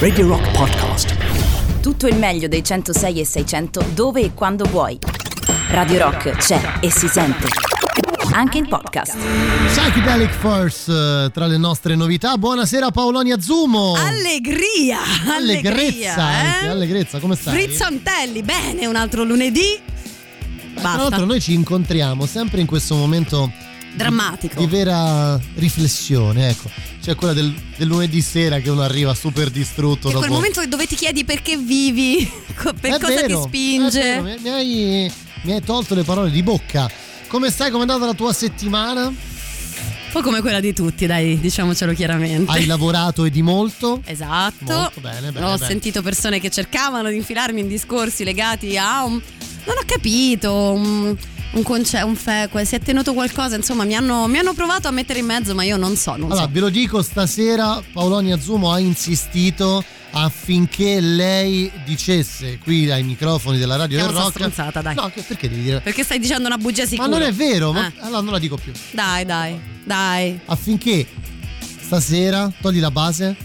Radio Rock Podcast. Tutto il meglio dei 106 e 600 dove e quando vuoi. Radio Rock c'è e si sente. Anche in podcast. Psychedelic Force eh, tra le nostre novità. Buonasera Paolonia Zumo. Allegria! Allegrezza anche, eh? allegrezza, come stai? Frizzantelli, bene, un altro lunedì. Tra Basta. l'altro noi ci incontriamo sempre in questo momento Drammatico. di vera riflessione, ecco. C'è quella del, del lunedì sera che uno arriva super distrutto È dopo. quel momento dove ti chiedi perché vivi, per È cosa vero, ti spinge. è vero, mi, mi hai, mi hai tolto le parole di bocca. Come stai? Come è andata la tua settimana? Un po' come quella di tutti, dai, diciamocelo chiaramente. Hai lavorato e di molto? Esatto. Molto bene, bene, Ho bene. sentito persone che cercavano di infilarmi in discorsi legati a un. Non ho capito. Un, un concetto, un fe, si è tenuto qualcosa, insomma, mi hanno, mi hanno provato a mettere in mezzo, ma io non so, non Allora, so. ve lo dico, stasera Paolonia Zumo ha insistito affinché lei dicesse qui ai microfoni della radio Chiamo del rock. stronzata, dai. No, che- perché devi dire? Perché stai dicendo una bugia sicura? Ma non è vero, ma Eh. allora non la dico più. Dai, dai, dai. Affinché stasera, togli la base,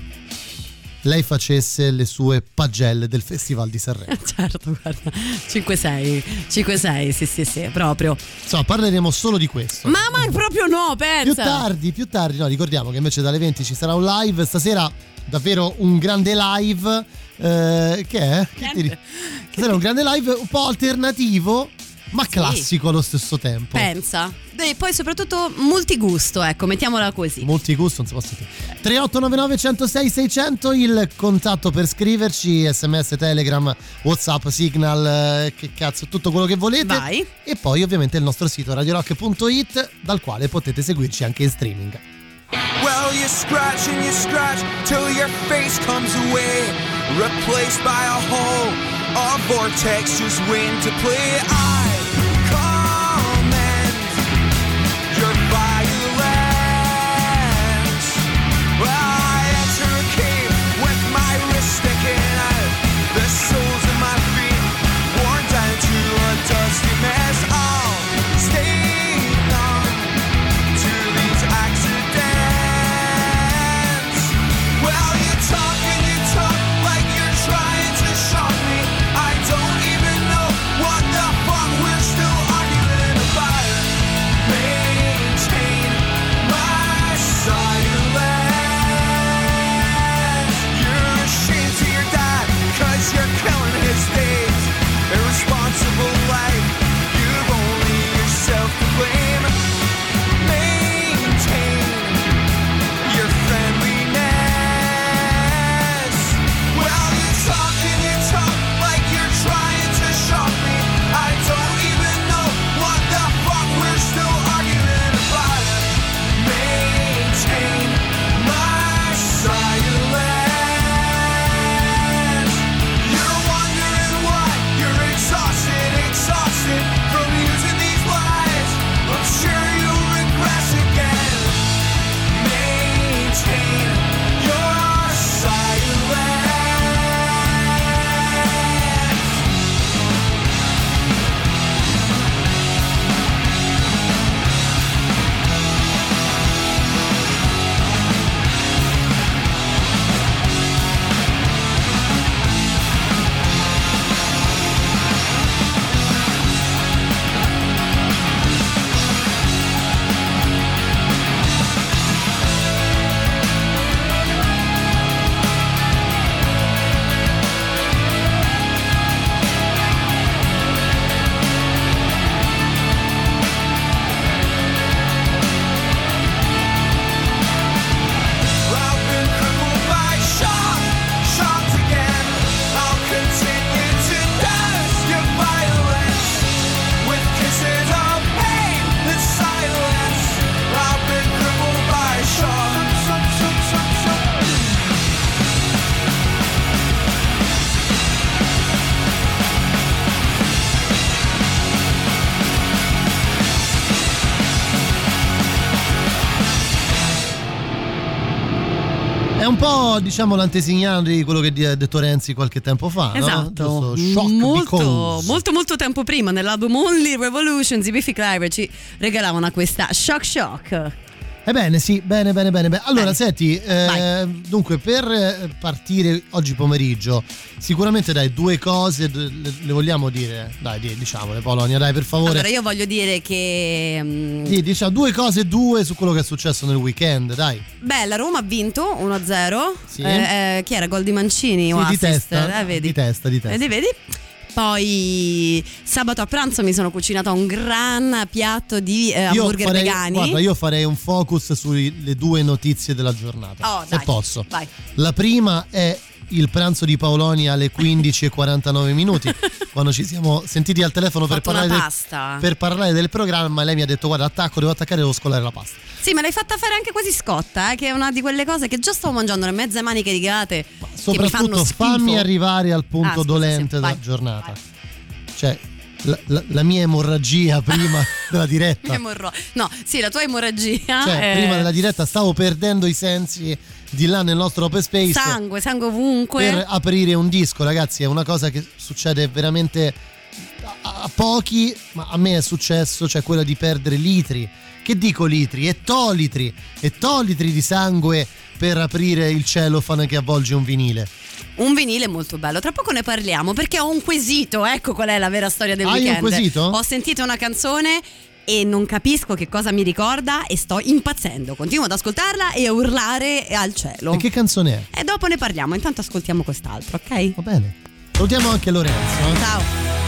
lei facesse le sue pagelle del Festival di Sanremo. Certo, guarda. 5-6, 5-6, sì, sì, sì, proprio. Insomma, parleremo solo di questo. Ma, ma proprio no, pensa. Più tardi, più tardi, no, ricordiamo che invece dalle 20 ci sarà un live. Stasera davvero un grande live. eh, che è? Che ti ri- Stasera un grande live un po' alternativo, ma classico allo stesso tempo. Pensa. E poi soprattutto multigusto, ecco, mettiamola così. Multigusto, non si può sentire. 3899 106 600 il contatto per scriverci, sms, telegram, whatsapp, signal, eh, che cazzo, tutto quello che volete. Vai. E poi ovviamente il nostro sito radiorock.it dal quale potete seguirci anche in streaming. Well, you scratch and you scratch till your face comes away, replaced by a hole, a vortex just waiting to play. I commend your violence. Well, I enter a cave with my wrist sticking out, the diciamo, l'antesignano di quello che ha detto Renzi qualche tempo fa. no? Esatto? Shock molto, molto molto tempo prima nell'album Only Revolution di Biffy Clyro ci regalavano questa Shock Shock Ebbene, sì, bene, bene, bene. bene. Allora, Bene. senti, eh, Vai. dunque, per eh, partire oggi pomeriggio, sicuramente dai, due cose le, le vogliamo dire. Dai, di- diciamole, Polonia, dai, per favore. Allora, io voglio dire che. mm, Sì, diciamo due cose, due su quello che è successo nel weekend, dai. Beh, la Roma ha vinto 1-0. Sì. Eh, eh, chi era? Gol di Mancini o Sì, di assist? testa, Eh, vedi? di testa, di testa. Vedi, vedi? Poi sabato a pranzo mi sono cucinata un gran piatto di eh, hamburger farei, vegani. guarda, io farei un focus sulle due notizie della giornata. Oh, se dai, posso. vai. La prima è il pranzo di Paoloni alle 15.49 minuti, quando ci siamo sentiti al telefono per parlare, del, per parlare del programma. Lei mi ha detto: Guarda, attacco, devo attaccare, devo scolare la pasta. Sì, me l'hai fatta fare anche quasi scotta, eh, che è una di quelle cose che già stavo mangiando le mezze maniche rigate. che mi fanno Soprattutto fammi arrivare al punto Ah, scusa, dolente della giornata. vai. Cioè, la, la- la mia emorragia prima della diretta. No, sì, la tua emorragia. Cioè, è prima della diretta stavo perdendo i sensi di là nel nostro open space. Sangue, sangue ovunque. per aprire un disco, ragazzi, è una cosa che succede veramente a, pochi, ma a me è successo, cioè quella di perdere litri. Che dico litri? Ettolitri, ettolitri di sangue per aprire il cellophane che avvolge un vinile. Un vinile molto bello. Tra poco ne parliamo perché ho un quesito. Ecco qual è la vera storia del Hai un weekend. quesito? Ho sentito una canzone e non capisco che cosa mi ricorda e sto impazzendo. Continuo ad ascoltarla e a urlare al cielo. E che canzone è? E dopo ne parliamo. Intanto ascoltiamo quest'altro, ok? Va bene. Salutiamo anche Lorenzo. Ciao.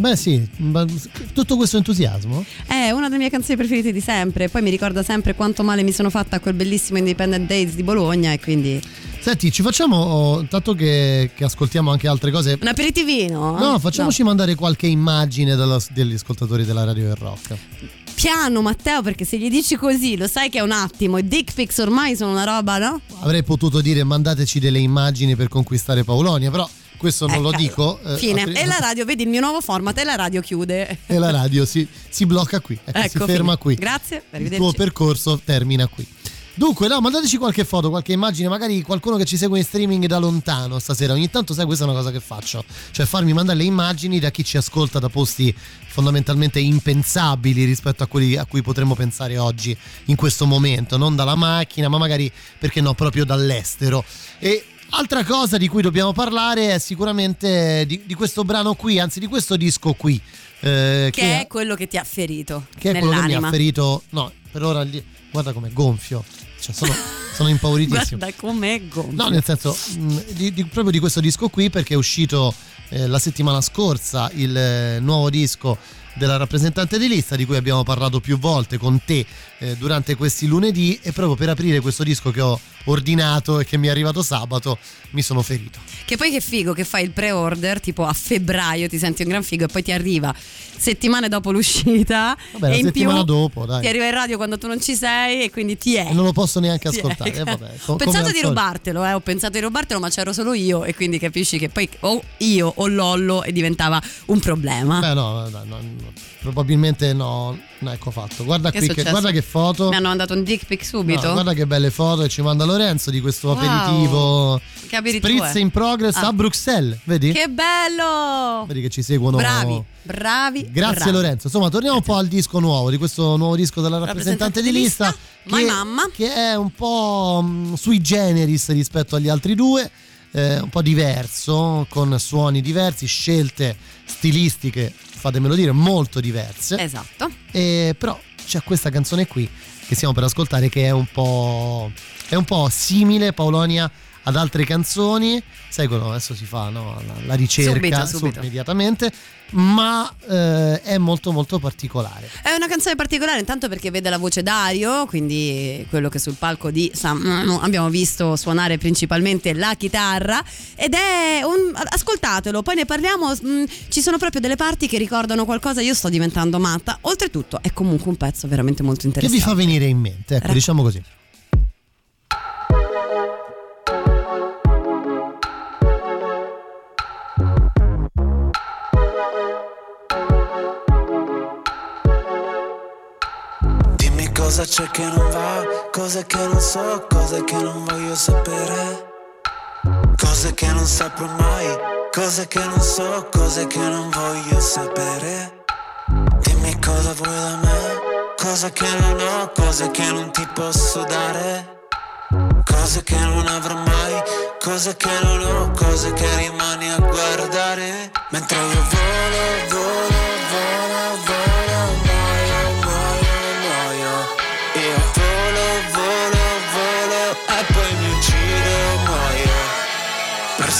Beh sì, tutto questo entusiasmo? È una delle mie canzoni preferite di sempre. Poi mi ricorda sempre quanto male mi sono fatta a quel bellissimo Independent Days di Bologna e quindi Senti, ci facciamo, oh, intanto che, che ascoltiamo anche altre cose. Un aperitivino? No, facciamoci mandare qualche immagine dallo- degli ascoltatori della radio del rock. Piano Matteo, perché se gli dici così lo sai che è un attimo. I dick pics ormai sono una roba, no? Avrei potuto dire mandateci delle immagini per conquistare Paolonia, però questo non lo Ecco, dico. eh, Fine. altri- E la radio, vedi il mio nuovo format e la radio chiude. e la radio si, si blocca qui, ecco, si Ecco, ferma fine. qui. Grazie, Il tuo percorso termina qui. Dunque, no, mandateci qualche foto, qualche immagine, magari qualcuno che ci segue in streaming da lontano stasera. Ogni tanto, sai, questa è una cosa che faccio, cioè farmi mandare le immagini da chi ci ascolta da posti fondamentalmente impensabili rispetto a quelli a cui potremmo pensare oggi, in questo momento, non dalla macchina, ma magari, perché no, proprio dall'estero. E altra cosa di cui dobbiamo parlare è sicuramente di, di questo brano qui, anzi di questo disco qui. eh, Che è quello che ti ha ferito che è quello che mi nell'anima. ha ferito. No, per ora lì, guarda com'è gonfio. Cioè, sono, sono impauritissimo. Guarda com'è gonfio. No, nel senso, mh, di- di- proprio di questo disco qui, perché è uscito eh, la settimana scorsa il eh, nuovo disco della rappresentante di lista di cui abbiamo parlato più volte con te eh, durante questi lunedì e proprio per aprire questo disco che ho ordinato e che mi è arrivato sabato mi sono ferito. Che poi che figo che fai il pre-order, tipo a febbraio ti senti un gran figo e poi ti arriva settimane dopo l'uscita Vabbè, e la in settimana più dopo, dai. ti arriva in radio quando tu non ci sei e quindi ti è. E non lo posso neanche Ti ascoltare. eh, vabbè, ho pensato di rubartelo, eh, ho pensato di rubartelo, ma c'ero solo io e quindi capisci che poi o io o Lollo e diventava un problema. Beh, no, no, no, no, probabilmente no. No, ecco fatto. Guarda Che che, guarda che foto. Mi hanno mandato un dick pic subito. No, guarda che belle foto che ci manda Lorenzo di questo Wow. aperitivo Che aperitivo Spritz in progress Ah. a Bruxelles, vedi? Che bello! Vedi che ci seguono. Bravi, bravi. Grazie bravi. Lorenzo. Insomma, torniamo un po' al disco nuovo, di questo nuovo disco della rappresentante di lista. lista, My Mamma. che è un po' mm, sui generis rispetto agli altri due, eh, un po' diverso, con suoni diversi, scelte stilistiche, fatemelo dire, molto diverse. Esatto. E però c'è questa canzone qui che stiamo per ascoltare che è un po', è un po' simile, Paolonia, ad altre canzoni. Sai quello adesso si fa no? la, la ricerca Subito, su- subito. immediatamente, ma eh, è molto molto particolare. È una canzone particolare intanto perché vede la voce Dario, quindi quello che sul palco di San abbiamo visto suonare principalmente la chitarra ed è un ascoltatelo, poi ne parliamo, mm, ci sono proprio delle parti che ricordano qualcosa, io sto diventando matta. Oltretutto è comunque un pezzo veramente molto Che interessante. vi fa venire in mente? Ecco, Ra- diciamo così. C'è che non va, cose che non so, cose che non voglio sapere. Cose che non saprò mai, cose che non so, cose che non voglio sapere. Dimmi cosa vuoi da me, cose che non ho, cose che non ti posso dare. Cose che non avrò mai, cose che non ho, cose che rimani a guardare. Mentre io volo, volo,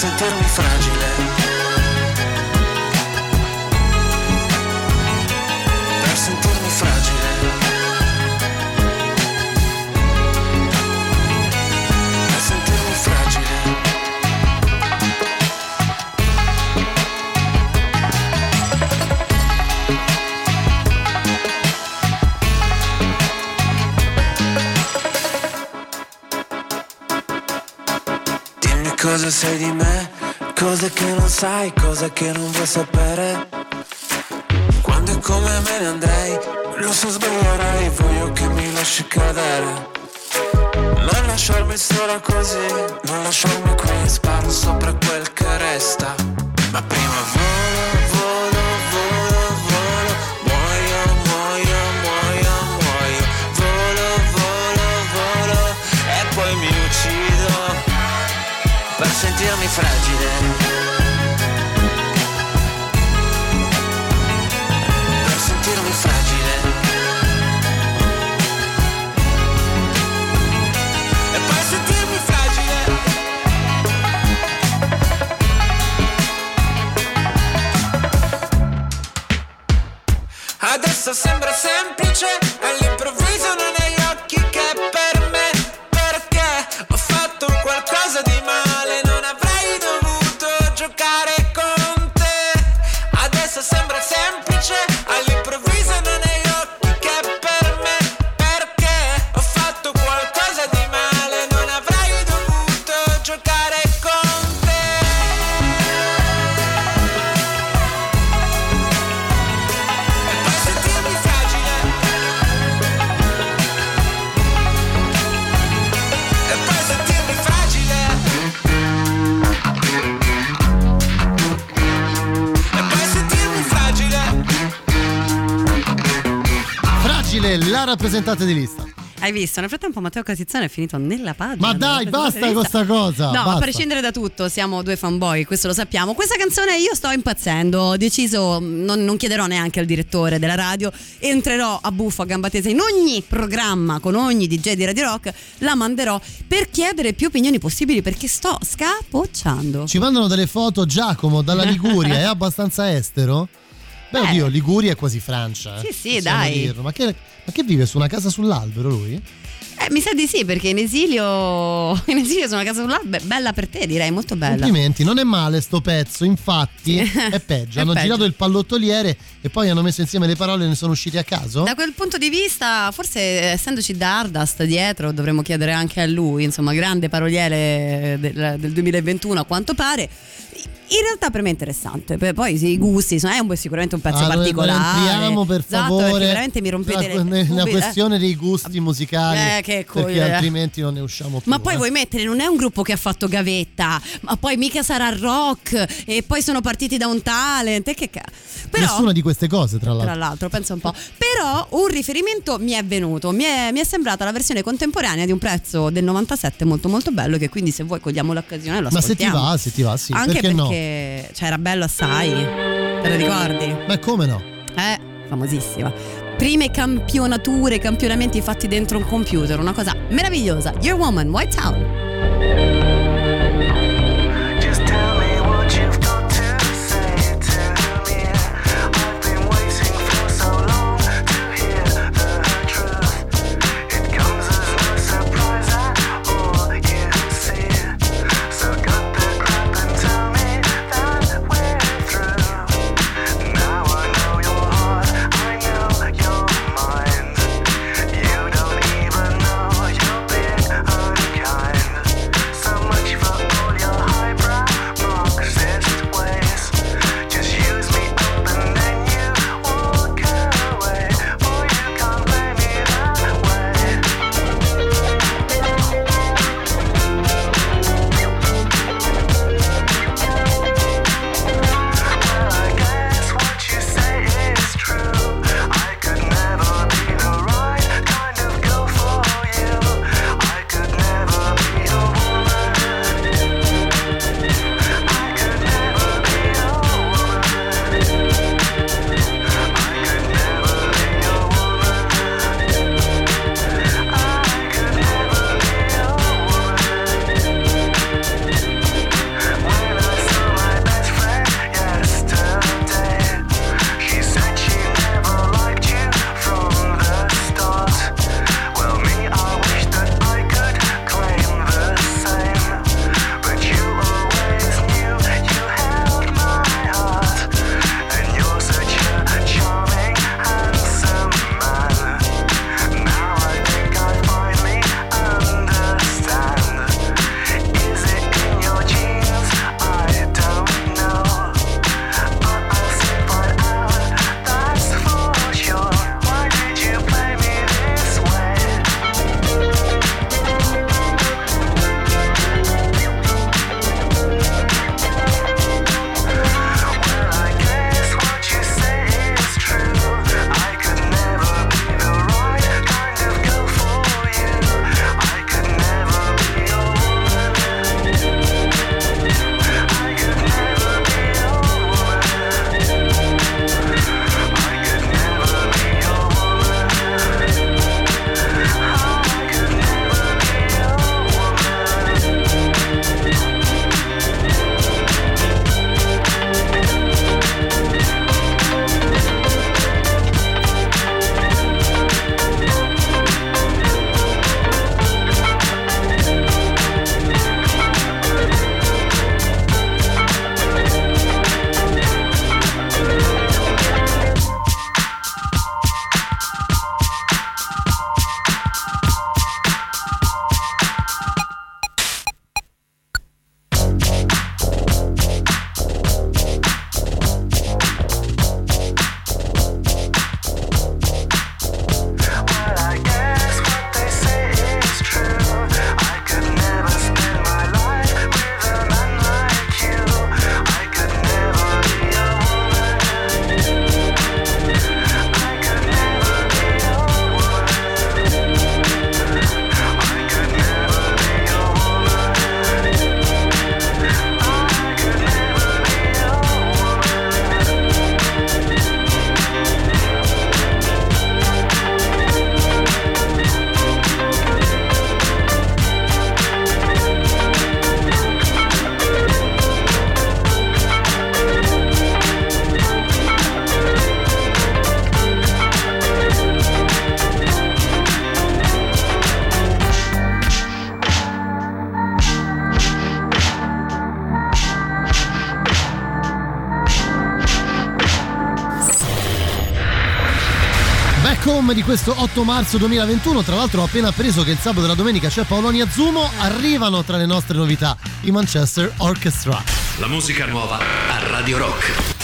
sentirmi fragile. Cosa sai di me, cose che non sai, cose che non vuoi sapere. Quando e come me ne andrei, lo so sbaglierei, voglio che mi lasci cadere. Non lasciarmi sola così, non lasciarmi qui, sparo sopra quel che resta. Ma prima volo, fragile. Per sentirmi fragile. E poi sentirmi fragile. Adesso sembra semplice, la rappresentante di lista. Hai visto? Nel frattempo Matteo Casizzano è finito nella pagina. Ma dai, basta con rivista. sta cosa. No, ma a basta. prescindere da tutto, siamo due fanboy, questo lo sappiamo. Questa canzone io sto impazzendo. Ho deciso, non, non chiederò neanche al direttore della radio, entrerò a buffo a gamba tesa in ogni programma con ogni DJ di Radio Rock, la manderò per chiedere più opinioni possibili perché sto scapocciando. Ci mandano delle foto Giacomo dalla Liguria, è abbastanza estero? Beh, Eh. oddio, Liguria è quasi Francia. eh, Sì, sì, dai. dirlo. Ma che, ma che vive su una casa sull'albero lui? Eh, mi sa di sì, perché in esilio, in esilio sono una casa sull'albero, bella per te, direi, molto bella. Complimenti, non è male sto pezzo, infatti è peggio. È hanno peggio. girato il pallottoliere e poi hanno messo insieme le parole e ne sono usciti a caso? Da quel punto di vista, forse essendoci Dardust dietro, dovremmo chiedere anche a lui, insomma, grande paroliere del, del 2021 a quanto pare. In realtà per me è interessante, Poi- sì, i gusti, sono- è un, sicuramente un pezzo Ah, particolare. Entriamo per Esatto, favore perché veramente mi rompete nella, le eh. questione dei gusti musicali Eh, che co- perché eh. altrimenti non ne usciamo più. Ma poi eh. vuoi mettere, non è un gruppo che ha fatto gavetta, ma poi mica sarà rock e poi sono partiti da un talent. E che ca- Però, Nessuna di queste cose, tra l'altro. tra l'altro, pensa un po'. Però un riferimento mi è venuto, mi è, mi è sembrata la versione contemporanea di un prezzo del 97 molto molto bello che quindi se vuoi cogliamo l'occasione lo Ma se ti ascoltiamo. va, se ti va, sì. Anche perché no? perché cioè, era bello assai, te lo ricordi? Ma come no? Eh, famosissima. Prime campionature, campionamenti fatti dentro un computer, una cosa meravigliosa. Your Woman, White Town. Di questo 8 marzo 2021, tra l'altro ho appena appreso che il sabato e la domenica c'è Paoloni Azumo, arrivano tra le nostre novità i Manchester Orchestra. La musica nuova a Radio Rock.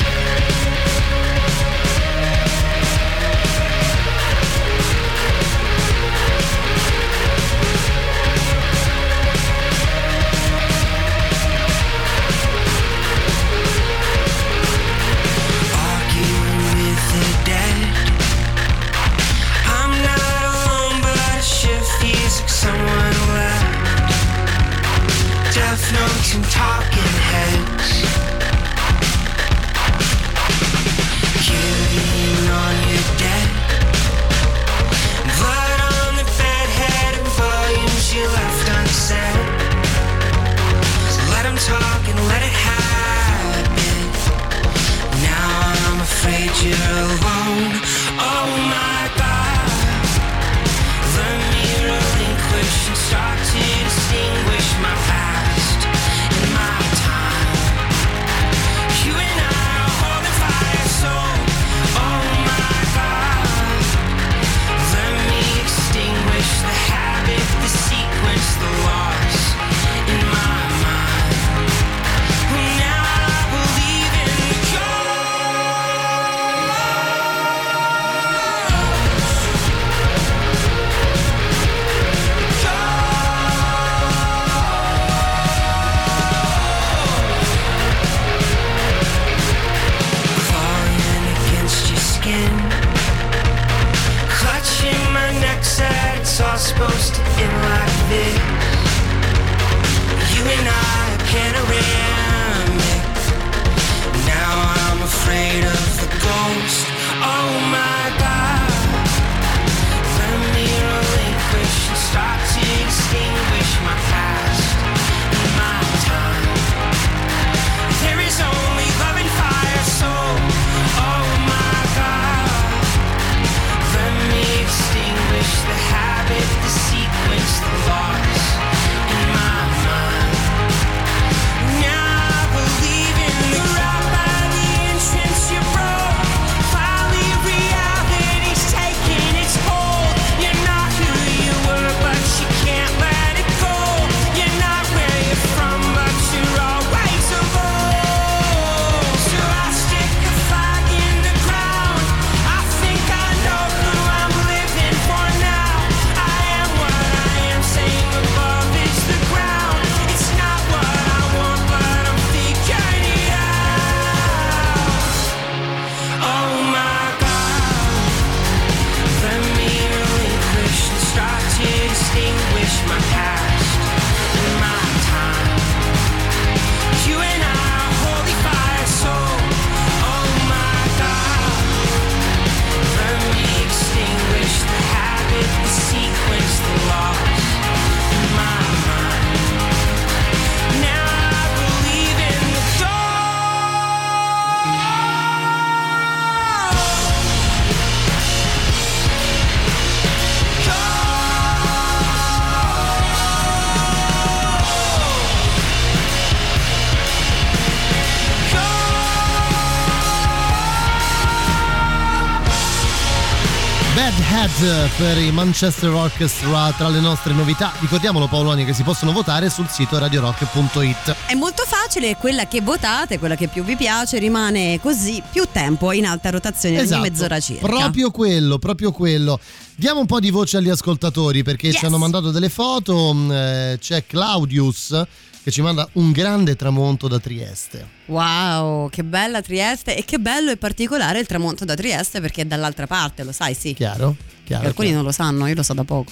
Head per i Manchester Orchestra tra le nostre novità. Ricordiamolo Paoloni che si possono votare sul sito radiorock.it. È molto facile, quella che votate, quella che più vi piace, rimane così più tempo in alta rotazione, Esatto. ogni mezz'ora circa. Proprio quello, proprio quello. Diamo un po' di voce agli ascoltatori perché Yes. ci hanno mandato delle foto. mm, eh, c'è Claudius che ci manda un grande tramonto da Trieste. Wow, che bella Trieste e che bello e particolare il tramonto da Trieste perché è dall'altra parte, lo sai, sì. Chiaro? Chiaro. Alcuni chiaro. non lo sanno, io lo so da poco.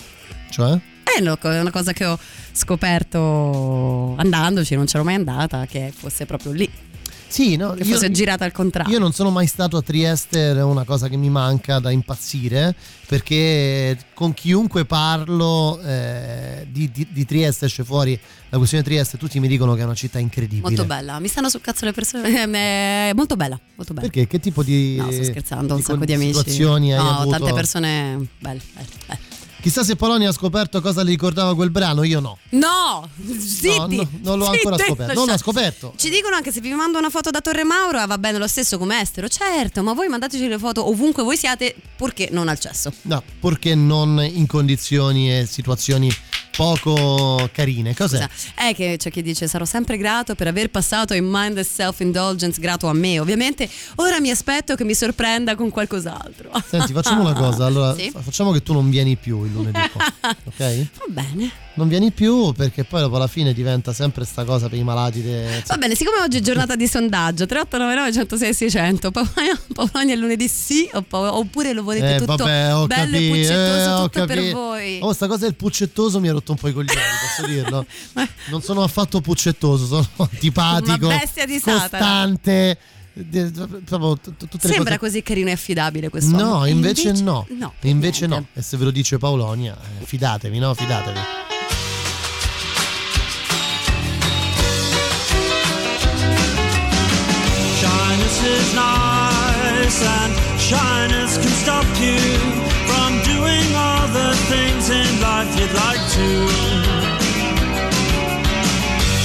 Cioè? È una co- è una cosa che ho scoperto andandoci, non c'ero mai andata, che fosse proprio lì, Sì, no, che io- fosse girata al contrario. Io non sono mai stato a Trieste, è una cosa che mi manca da impazzire, perché con chiunque parlo eh, di, di- di Trieste esce fuori la questione di Trieste, tutti mi dicono che è una città incredibile. Molto bella, mi stanno sul cazzo le persone, è molto bella, molto bella. Perché? Che tipo di, No, sto scherzando, un di sacco di amici. situazioni hai no, avuto? tante persone belle, belle, belle. Chissà se Polonia ha scoperto cosa le ricordava quel brano, io no. No, zitti. No, no, non l'ho ancora zitti, scoperto. Non l'ho scoperto. Ci dicono anche se vi mando una foto da Torre Mauro ah, va bene lo stesso come estero. Certo, ma voi mandateci le foto ovunque voi siate, purché non al cesso. No, perché non in condizioni e situazioni poco carine. Cos'è? Scusa, È che c'è chi dice sarò sempre grato per aver passato in mindless self-indulgence grato a me, ovviamente. Ora mi aspetto che mi sorprenda con qualcos'altro. Senti, facciamo una cosa. Allora, Sì? fa- facciamo che tu non vieni più il lunedì ok? Va bene. Non vieni più perché poi dopo alla fine diventa sempre sta cosa per i malati. de- Va bene, siccome oggi è giornata di sondaggio 3899 106 600 Polonia, Polonia lunedì sì oppure lo volete Eh, tutto vabbè, ho bello capito, e puccettoso eh, tutto per voi Oh, sta cosa del puccettoso mi ha rotto un po' i coglioni, posso dirlo? Non sono affatto puccettoso, sono antipatico, Una bestia di Satana. costante. le Sembra così carino e affidabile questo No, invece, no. no per invece no. niente. E se ve lo dice Paolonia, eh, fidatevi, no? Fidatevi. Is nice, and shyness can stop you from doing all the things in life you'd like to.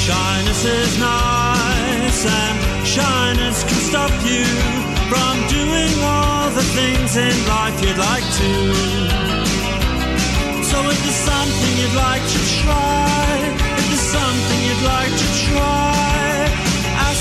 Shyness is nice, and shyness can stop you from doing all the things in life you'd like to. So if there's something you'd like to try, if there's something you'd like to try,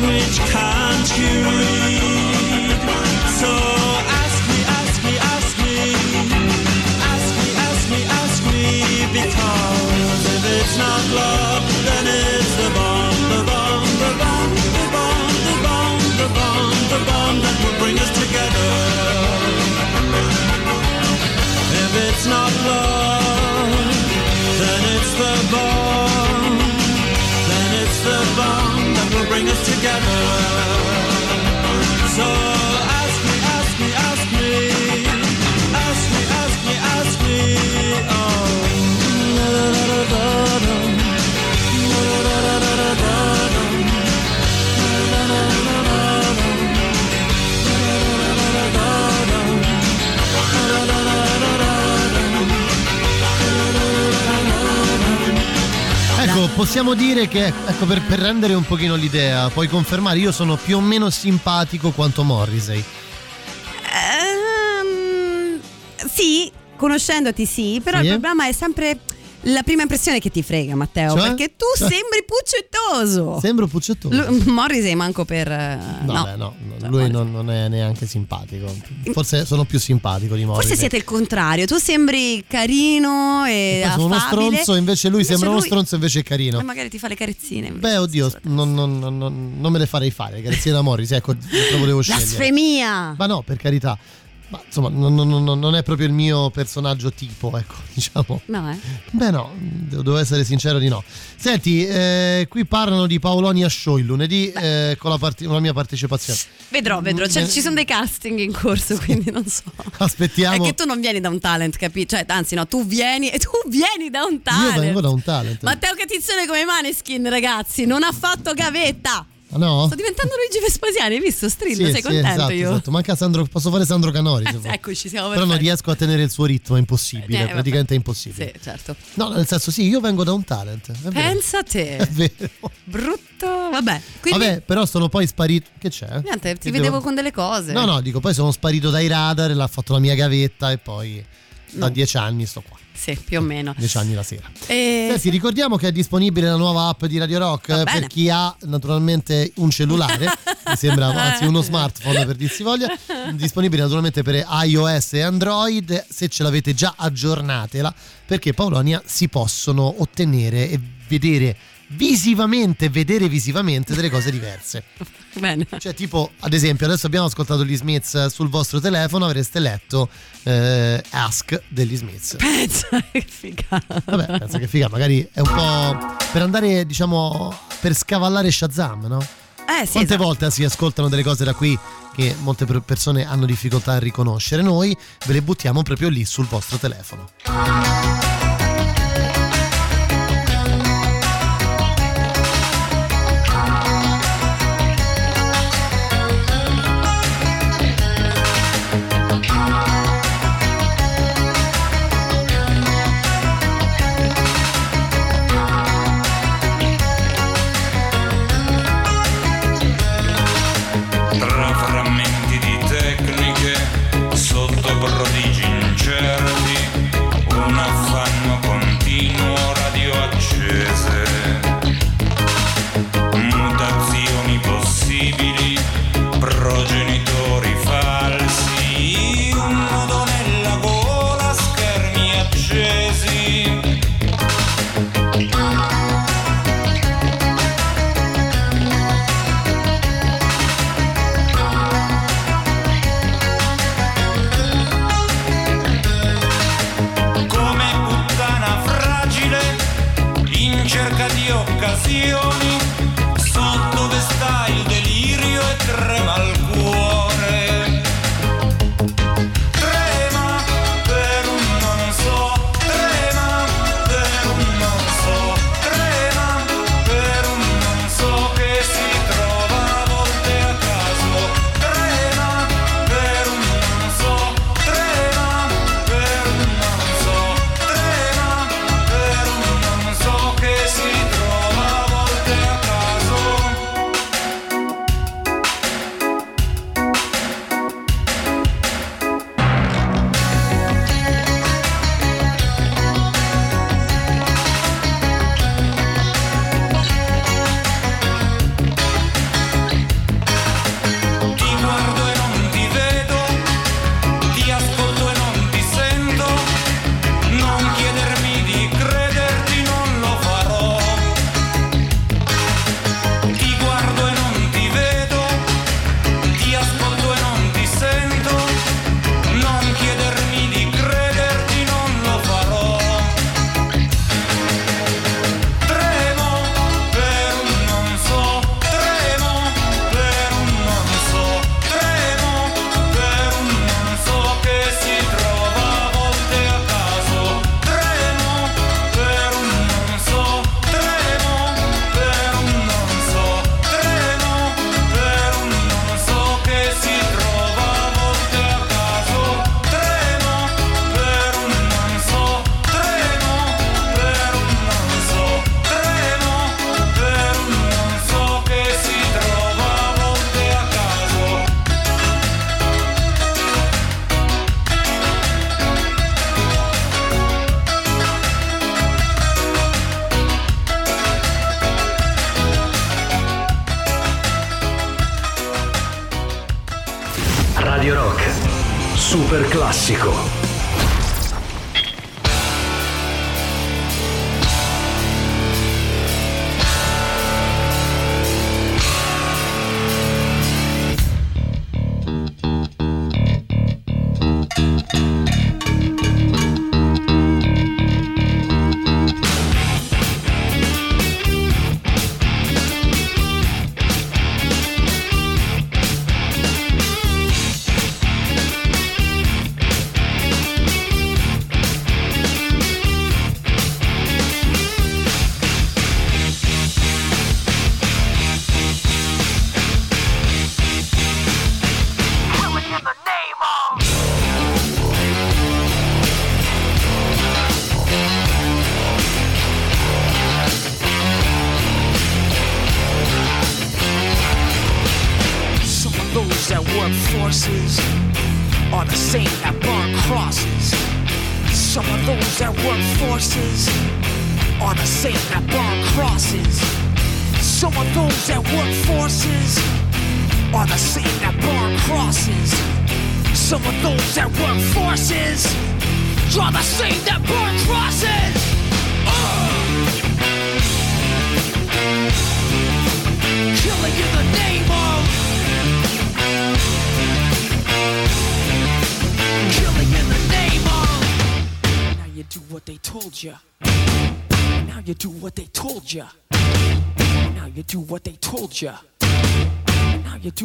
language, can't you read? So ask me, ask me, ask me, ask me, ask me, ask me, because if it's not love, bring us together. Possiamo dire che, ecco, per, per rendere un pochino l'idea, puoi confermare, io sono più o meno simpatico quanto Morrissey. Ehm, sì, conoscendoti sì, però Sì? il problema è sempre la prima impressione che ti frega, Matteo, Cioè? perché tu Cioè? sembri puccettoso. Sembro puccettoso. Lu- Morrissey manco per... eh, No, no. beh, no, Cioè, lui non, non è neanche simpatico. Forse sono più simpatico di Morrissey. Forse siete il contrario, tu sembri carino e sono uno stronzo, invece lui sembra uno lui- stronzo, invece è carino. E magari ti fa le carezzine. Beh, oddio, non, non- non- me le farei fare, grazie da Morrissey, ecco, lo volevo scegliere. Blasfemia! Ma no, per carità. Ma insomma, non, non- non- è proprio il mio personaggio tipo, ecco, diciamo. No, eh. Beh no, devo essere sincero di no. Senti, eh, qui parlano di Paolonia Show il lunedì eh, con la, parti- con la mia partecipazione. Vedrò, vedrò. Cioè, Eh, ci sono dei casting in corso, quindi non so. Aspettiamo. È che tu non vieni da un talent, capito? Cioè, anzi, no, tu vieni e tu vieni da un Io talent. vengo da un talent. Matteo Catizzone come Maneskin, ragazzi, non ha fatto gavetta. No? Sto diventando Luigi Vespasiani, hai visto? Strillo, Sì, sei sì, contento esatto, io? esatto. Manca Sandro, posso fare Sandro Canori. vuoi. Eccoci, siamo Però non riesco a tenere il suo ritmo, è impossibile, Eh, praticamente è impossibile. Sì, certo. No, nel senso sì, io vengo da un talent. È. Pensa a È te. vero. Brutto. Vabbè, quindi Vabbè, però sono poi sparito. Che c'è? niente, ti Che vedevo devo- con delle cose. No, no, dico, poi sono sparito dai radar, l'ha fatto la mia gavetta e poi da No. dieci anni sto qua. Sì, più o meno. Dieci anni la sera. E... Senti, ricordiamo che è disponibile la nuova app di Radio Rock Va eh, bene. per chi ha naturalmente un cellulare, mi sembra anzi uno smartphone per dirsi voglia, disponibile naturalmente per iOS e Android, se ce l'avete già aggiornatela perché Paolonia si possono ottenere e vedere visivamente, vedere visivamente delle cose diverse. Bene. Cioè, tipo, ad esempio, adesso abbiamo ascoltato gli Smiths sul vostro telefono, avreste letto eh, Ask degli Smiths. Pensa che figata. Vabbè, penso che figa, magari è un po' per andare, diciamo, per scavallare Shazam, no? Eh sì, Quante esatto. volte si ascoltano delle cose da qui che molte per- persone hanno difficoltà a riconoscere? Noi ve le buttiamo proprio lì sul vostro telefono.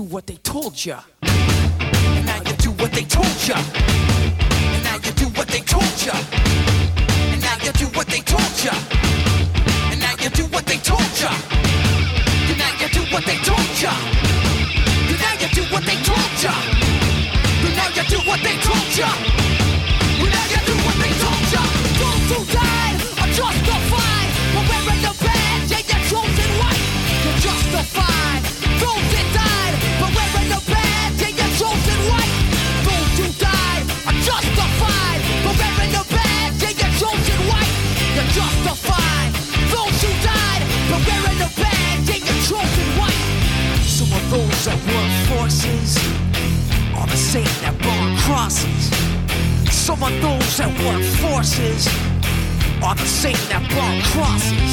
What they told you Justified. Those who died for wearing the badge and your chosen white. Some of those that work forces are the same that burn crosses. Some of those that work forces are the same that burn crosses.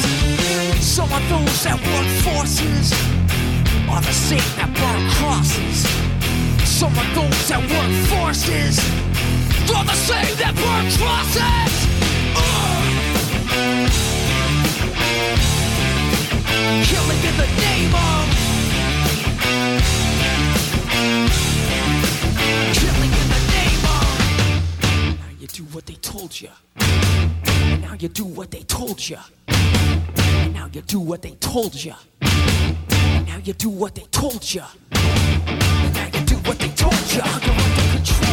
Some of those that work forces are the same that burn crosses. Some of those that work forces are the same that burn crosses. Killing in the name of Killing in the name of Now you do what they told you now you do what they told you now you do what they told you now you do what they told you now you do what they told you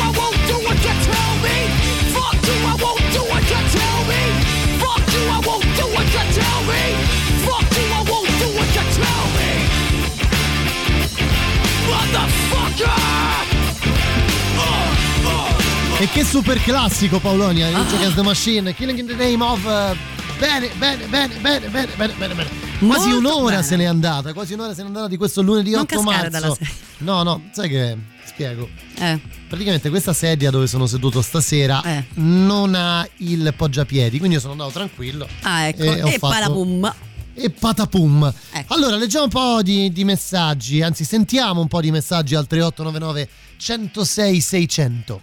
che super classico Paolonia, Rage Against the Machine, Killing in the Name of... eh, Bene, bene, bene, bene, bene, bene, bene, bene. Quasi Molto un'ora bene. se n'è andata, quasi un'ora se n'è andata di questo lunedì Non 8 cascare marzo. No, no, sai che spiego. Eh, Praticamente questa sedia dove sono seduto stasera Eh. non ha il poggiapiedi, quindi io sono andato tranquillo. ah, ecco. E E, parapum. E patapum. Ecco. Allora, leggiamo un po' di, di messaggi, anzi sentiamo un po' di messaggi al 3899 106 600.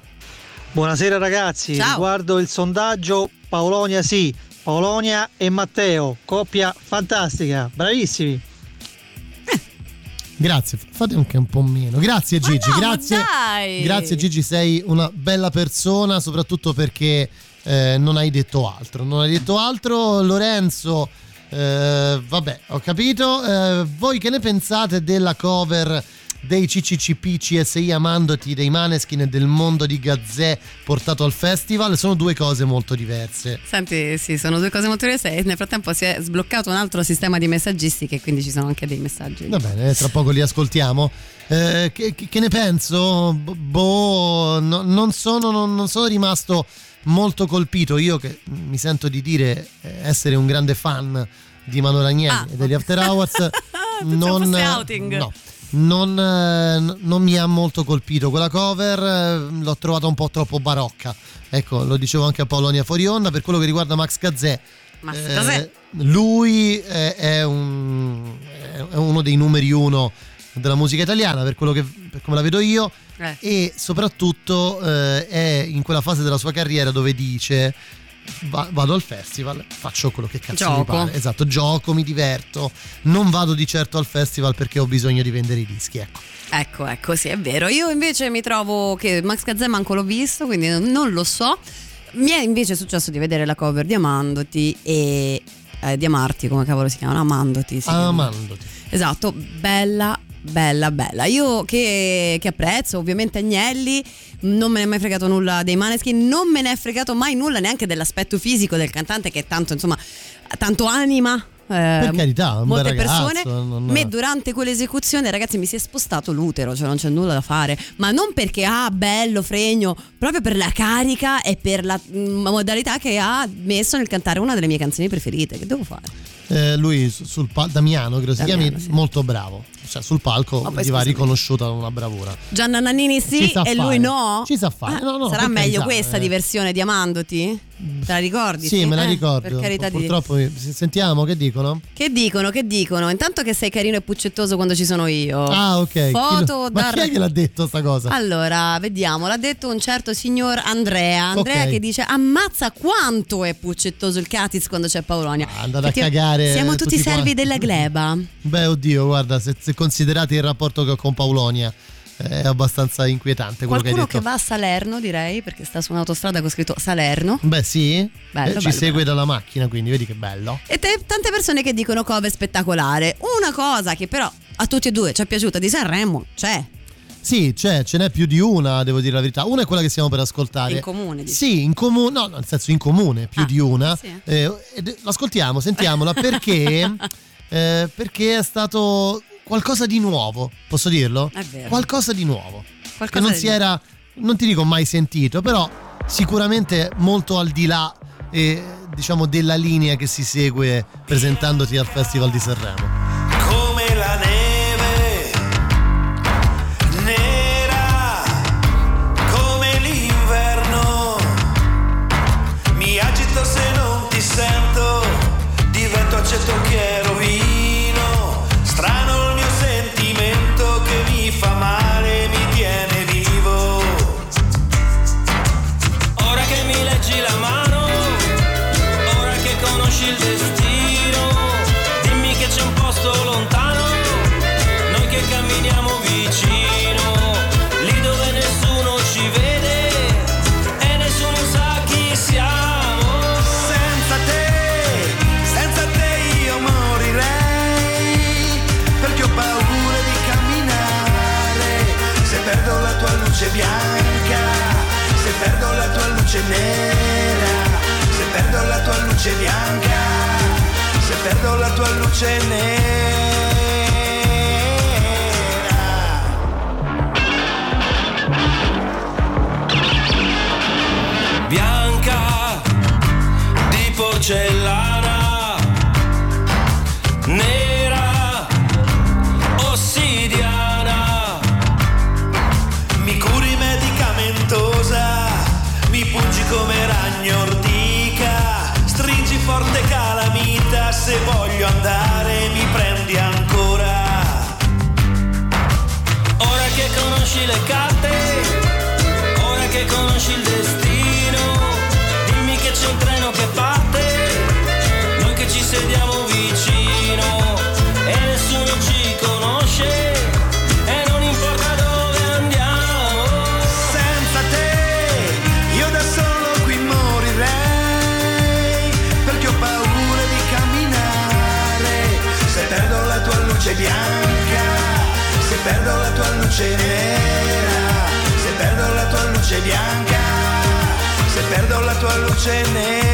Buonasera ragazzi, Ciao. riguardo il sondaggio Paolonia sì, Paolonia e Matteo, coppia fantastica, bravissimi. Grazie, fate anche un po' meno. Grazie Ma Gigi, no, grazie. dai! Grazie Gigi, sei una bella persona, soprattutto perché eh, non hai detto altro. Non hai detto altro. Lorenzo Eh, vabbè, ho capito. Eh, voi che ne pensate della cover dei CCCP CSI Amandoti dei Maneskin e del mondo di Gazzè portato al festival? Sono due cose molto diverse. Senti, sì, sono due cose molto diverse e nel frattempo si è sbloccato un altro sistema di messaggistica e quindi ci sono anche dei messaggi. Va bene, tra poco li ascoltiamo. Eh, che, che- ne penso? Boh, no- non, sono, non- non sono rimasto molto colpito. Io che mi sento di dire eh, essere un grande fan di Mano Ragnelli Ah. e degli After Hours. Fosse outing. no, non, eh, non mi ha molto colpito quella cover, eh, l'ho trovata un po' troppo barocca. Ecco, lo dicevo anche a Paolonia Forionna. Per quello che riguarda Max Gazzè, Ma eh, lui è, è un- è uno dei numeri uno della musica italiana per quello che per come la vedo io Eh. e soprattutto eh, è in quella fase della sua carriera dove dice "Va- vado al festival faccio quello che cazzo mi Gioco. pare esatto gioco mi diverto non vado di certo al festival perché ho bisogno di vendere i dischi ecco Ecco, ecco, sì, è vero. Io invece mi trovo che Max Gazzè manco l'ho visto, quindi non- lo so. Mi è invece successo di vedere la cover di Amandoti e eh, di Amarti, come cavolo si chiamano? Amandoti. Sì. amandoti Esatto, bella, bella, bella. Io che, che apprezzo ovviamente Agnelli, non me ne è mai fregato nulla dei Maneskin, non me ne è fregato mai nulla neanche dell'aspetto fisico del cantante che tanto, insomma, tanto anima. eh, Per carità, molte ragazzo, persone. non- Me durante quell'esecuzione, ragazzi, mi si è spostato l'utero, cioè non c'è nulla da fare. Ma non perché ah, bello, fregno, proprio per la carica e per la mm, modalità che ha messo nel cantare una delle mie canzoni preferite. Che devo fare? Eh, lui su- sul palco Damiano credo si chiami sì. molto bravo cioè sul palco Ma poi gli va riconosciuta una bravura Gianna Nannini sì e fare. lui no? Ci sa fare. Ah, No, no, sarà meglio carità, questa eh. di versione di Amandoti? Te la ricordi? Sì, me la Eh, ricordo. Per carità di Purtroppo mi- sentiamo che dicono. Che dicono, che dicono? Intanto che sei carino e puccettoso quando ci sono io. Ah, ok. Chi Foto Ma da chi è che l'ha detto sta cosa? Allora, vediamo, l'ha detto un certo signor Andrea. Andrea Ok. che dice: Ammazza quanto è puccettoso il Catiz quando c'è Paolonia. Ah, andate a cagare Siamo tutti, tutti servi quanti. della gleba. Beh, oddio, guarda, se, se considerate il rapporto che ho con Paolonia, è abbastanza inquietante quello Qualcuno che che, va a Salerno, direi, perché sta su un'autostrada con scritto Salerno. Beh, sì. Bello, Eh, ci bello, segue bello. dalla macchina, quindi vedi che bello. E te- tante persone che dicono cover spettacolare. Una cosa che però a tutti e due ci è piaciuta di Sanremo c'è. Sì, c'è, ce n'è più di una, devo dire la verità. Una è quella che stiamo per ascoltare. In comune, dici? Sì, in comune, no, nel senso in comune, più Ah, di una. sì. Eh, l'ascoltiamo, sentiamola perché, eh, perché è stato qualcosa di nuovo, posso dirlo? È vero. Qualcosa di nuovo. Qualcosa che non di si nuovo. era, non ti dico mai sentito, però sicuramente molto al di là eh, diciamo della linea che si segue presentandoti al Festival di Sanremo. come la neve nera come nera. Se perdo la tua luce bianca se perdo la tua luce nera Save luce nera.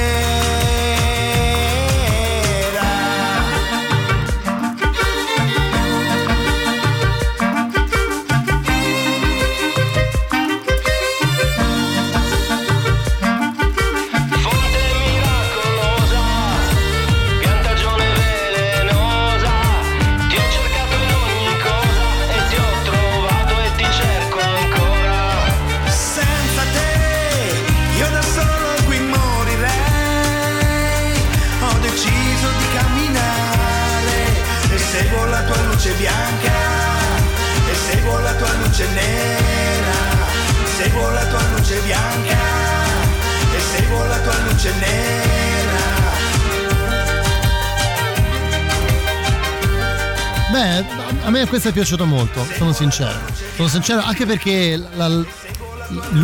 Luce nera. Seguo la tua luce bianca e seguo la tua luce nera. Beh, a me questo è piaciuto molto, sono sincero. Sono sincero anche perché la-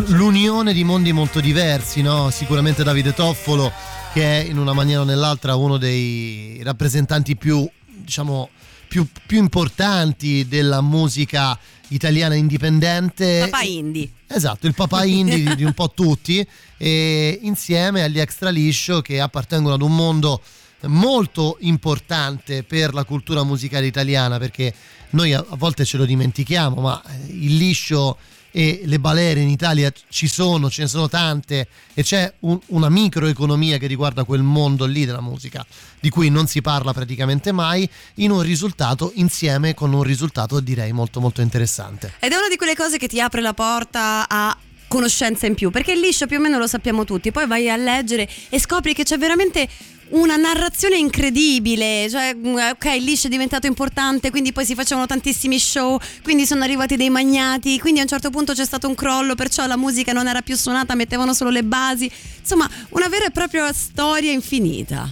l'unione di mondi molto diversi, no? Sicuramente Davide Toffolo, che è in una maniera o nell'altra uno dei rappresentanti più, diciamo, più, più importanti della musica italiana indipendente. Papà indie. Esatto, il papà indie di, di un po' tutti, e insieme agli extra liscio che appartengono ad un mondo molto importante per la cultura musicale italiana, perché noi a, volte ce lo dimentichiamo, ma il liscio e le balere in Italia ci sono, ce ne sono tante e c'è un- una microeconomia che riguarda quel mondo lì della musica, di cui non si parla praticamente mai, in un risultato insieme con un risultato direi molto molto interessante. Ed è una di quelle cose che ti apre la porta a conoscenza in più, perché il liscio più o meno lo sappiamo tutti, poi vai a leggere e scopri che c'è veramente una narrazione incredibile, cioè mm, ok il liscio è diventato importante, quindi poi si facevano tantissimi show, quindi sono arrivati dei magnati, quindi a un certo punto c'è stato un crollo, perciò la musica non era più suonata, mettevano solo le basi, insomma una vera e propria storia infinita.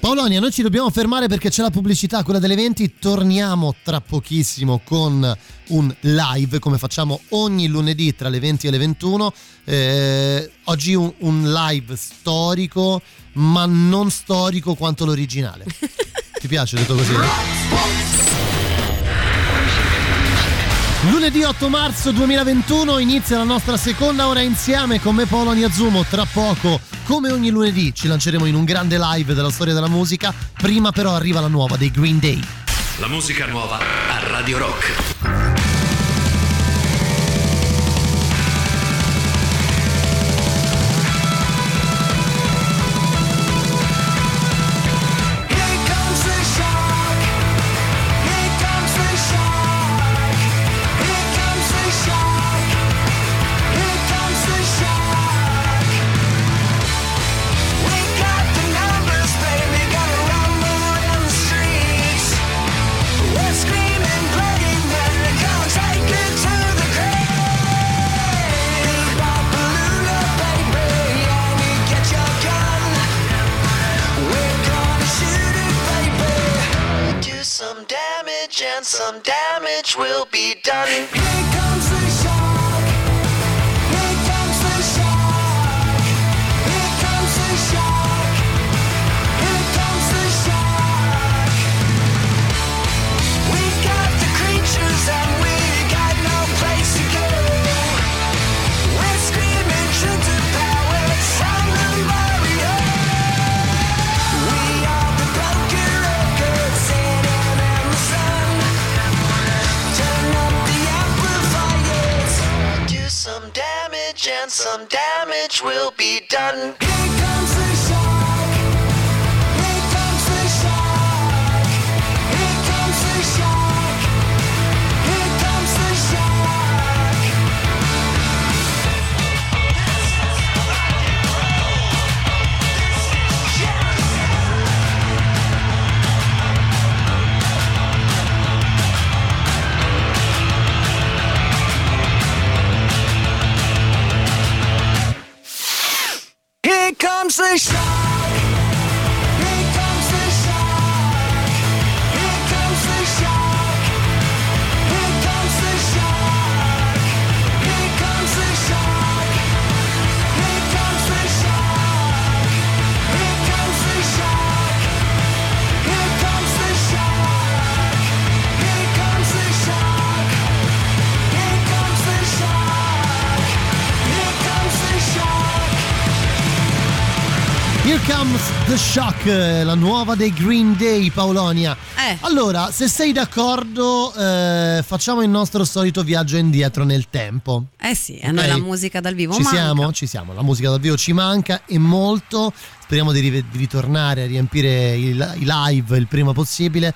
Paolonia, noi ci dobbiamo fermare perché c'è la pubblicità, quella delle 20. Torniamo tra pochissimo con un live, come facciamo ogni lunedì tra le 20 e le 21. Eh, oggi un, un live storico, ma non storico quanto l'originale. Ti piace detto così? Lunedì 8 marzo 2021 inizia la nostra seconda ora insieme con me Paolo Niazumo. Tra poco, come ogni lunedì, ci lanceremo in un grande live della storia della musica. Prima però arriva la nuova dei Green Day. La musica nuova a Radio Rock. And some damage will be done. Damage will be done. Comes the shock, eh, la nuova dei Green Day, Paolonia. Eh. Allora, se sei d'accordo, eh, facciamo il nostro solito viaggio indietro nel tempo. Eh sì, a noi la musica dal vivo Ci manca. siamo? Ci siamo. La musica dal vivo ci manca e molto. Speriamo di, rive- di ritornare a riempire i, i live il prima possibile.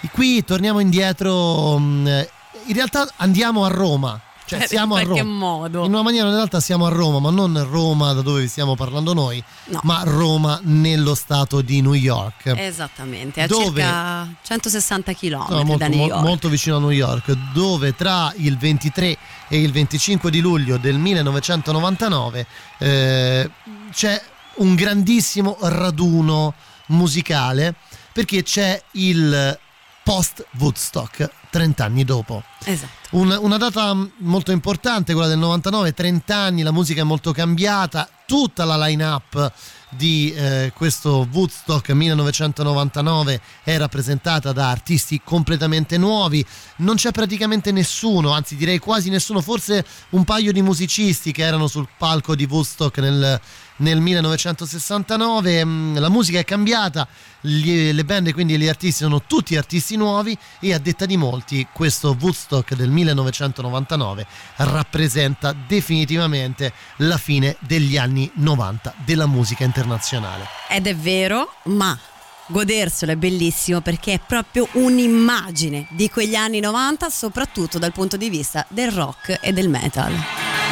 E qui torniamo indietro. mh, In realtà andiamo a Roma. Cioè, Eh, siamo in a Roma. modo. In una maniera o nell'altra siamo a Roma, ma non Roma da dove stiamo parlando noi, No. ma Roma nello stato di New York. Esattamente, a Dove? circa 160 km No, molto, da New York. molto vicino a New York, dove tra il 23 e il 25 di luglio del 1999 eh, c'è un grandissimo raduno musicale perché c'è il post Woodstock 30 anni dopo. Esatto. Un- una data molto importante, quella del 99, 30 anni, la musica è molto cambiata, tutta la line-up di eh, questo Woodstock 1999 è rappresentata da artisti completamente nuovi, non c'è praticamente nessuno, anzi direi quasi nessuno, forse un paio di musicisti che erano sul palco di Woodstock nel, nel 1969, Mm, la musica è cambiata, le band e quindi gli artisti sono tutti artisti nuovi e a detta di molti questo Woodstock del 1999 rappresenta definitivamente la fine degli anni 90 della musica internazionale. Ed è vero, ma goderselo è bellissimo perché è proprio un'immagine di quegli anni 90, soprattutto dal punto di vista del rock e del metal.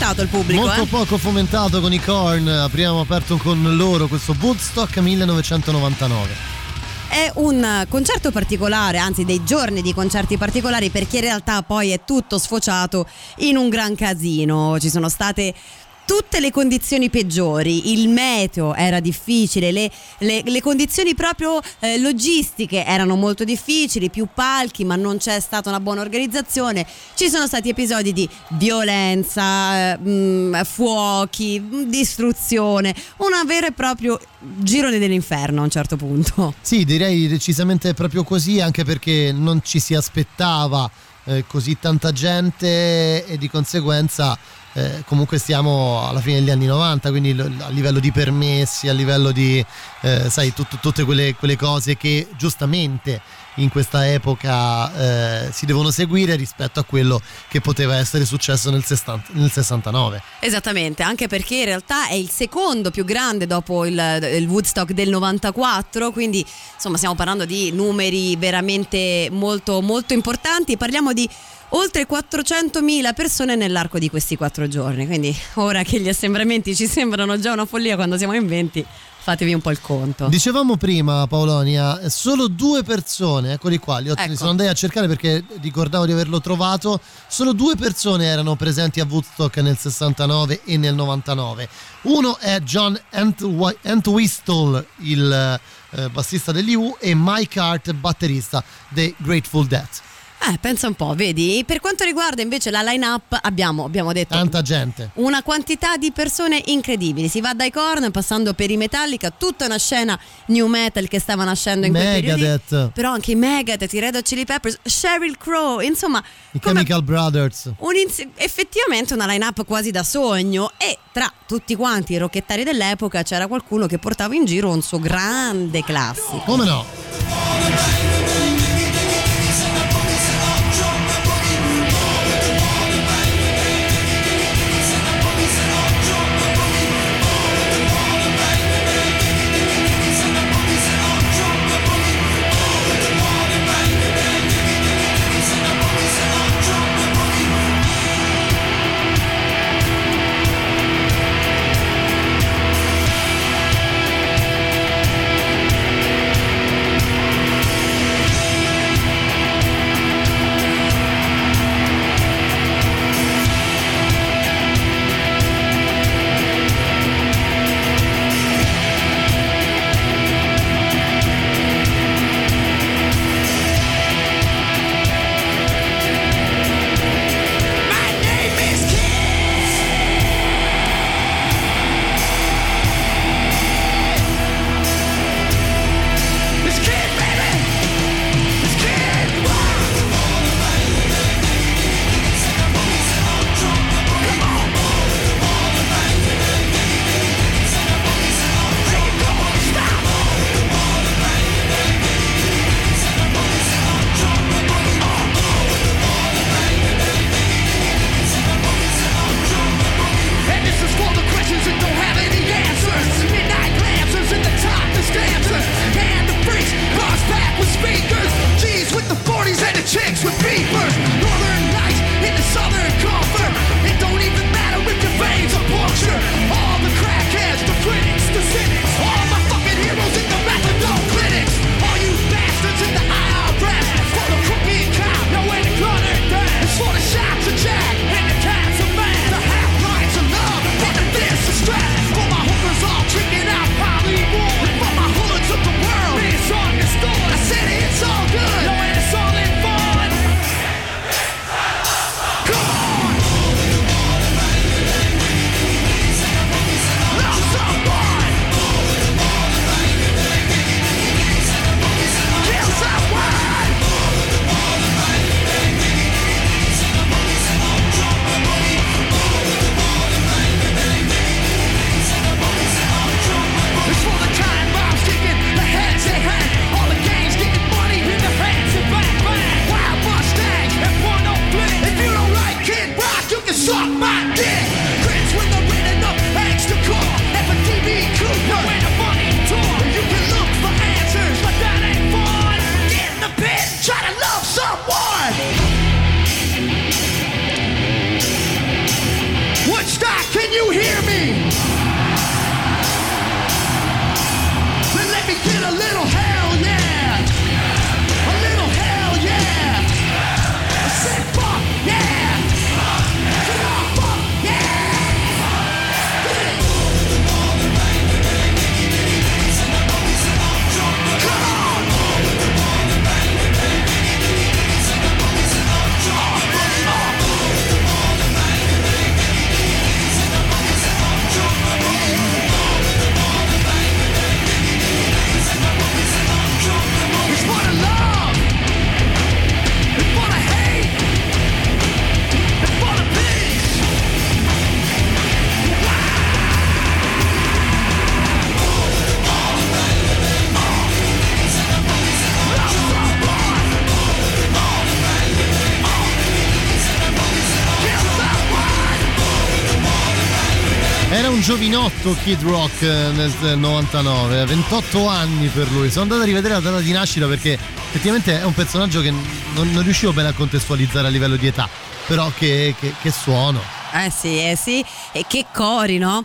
Fomentato il pubblico, Molto eh? poco fomentato con i Korn, abbiamo aperto con loro questo Woodstock 1999. È un concerto particolare, anzi dei giorni di concerti particolari perché in realtà poi è tutto sfociato in un gran casino. Ci sono state tutte le condizioni peggiori, il meteo era difficile, le, le- le condizioni proprio eh, logistiche erano molto difficili, più palchi ma non c'è stata una buona organizzazione, ci sono stati episodi di violenza, eh, mh, fuochi, mh, distruzione, una vera e proprio girone dell'inferno a un certo punto. Sì, direi decisamente proprio così, anche perché non ci si aspettava eh, così tanta gente e di conseguenza eh, comunque stiamo alla fine degli anni 90, quindi a livello di permessi, a livello di, eh, sai, tut- tutte quelle, quelle cose che giustamente in questa epoca eh, si devono seguire rispetto a quello che poteva essere successo nel, 60 nel 69. Esattamente, anche perché in realtà è il secondo più grande dopo il, il Woodstock del 94, quindi insomma stiamo parlando di numeri veramente molto molto importanti, parliamo di oltre 400.000 persone nell'arco di questi quattro giorni, quindi ora che gli assembramenti ci sembrano già una follia quando siamo in 20, fatevi un po' il conto. Dicevamo prima, Paolonia, solo due persone, eccoli qua, li ho, Ecco. sono andati a cercare perché ricordavo di averlo trovato, solo due persone erano presenti a Woodstock nel 69 e nel 99. Uno è John Entwi- Entwistle, il eh, bassista degli U, e Mike Hart, batterista dei Grateful Dead. Eh, pensa un po', vedi? Per quanto riguarda invece la line-up, abbiamo, abbiamo detto Tanta gente. una quantità di persone incredibili. Si va dai Korn passando per i Metallica, tutta una scena new metal che stava nascendo in quel periodo. Megadeth, Però anche i Megadeth, i Red Hot Chili Peppers, Sheryl Crow, insomma, i Chemical Brothers. un ins- effettivamente una line-up quasi da sogno e tra tutti quanti i rocchettari dell'epoca c'era qualcuno che portava in giro un suo grande classico. Come no? Un giovinotto Kid Rock eh, nel 99, 28 anni per lui. Sono andato a rivedere la data di nascita perché effettivamente è un personaggio che non, non riuscivo bene a contestualizzare a livello di età, però che, che- che suono. Eh sì, eh sì. E che cori, no?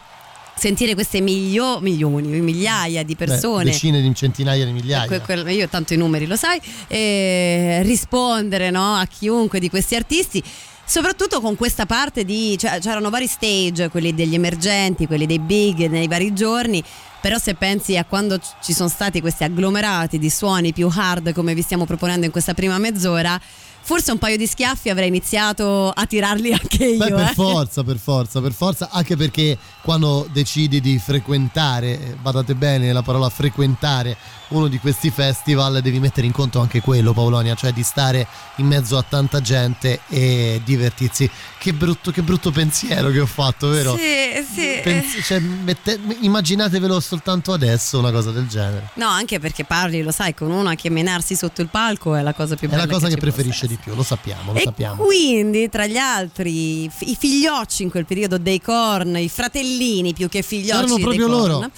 Sentire queste milio- milioni, migliaia di Beh, persone. decine di centinaia di migliaia. Que- quel- io tanto i numeri lo sai, e rispondere no, a chiunque di questi artisti. Soprattutto con questa parte di. Cioè, c'erano vari stage, quelli degli emergenti, quelli dei big nei vari giorni. Però se pensi a quando ci sono stati questi agglomerati di suoni più hard come vi stiamo proponendo in questa prima mezz'ora, forse un paio di schiaffi avrei iniziato a tirarli anche io. Beh, per eh. forza, per forza, per forza, anche perché quando decidi di frequentare, eh, badate bene la parola frequentare, uno di questi festival devi mettere in conto anche quello, Paolonia, cioè di stare in mezzo a tanta gente e divertirsi. Che brutto, che brutto pensiero che ho fatto, vero? Sì, sì. Pens- cioè, mette- immaginatevelo soltanto adesso una cosa del genere. No, anche perché parli, lo sai, con una che menarsi sotto il palco è la cosa più È bella la cosa che, possa preferisce di più, lo sappiamo, lo e sappiamo. quindi, tra gli altri, i figliocci in quel periodo dei Korn, i fratellini più che figliocci Erano proprio loro.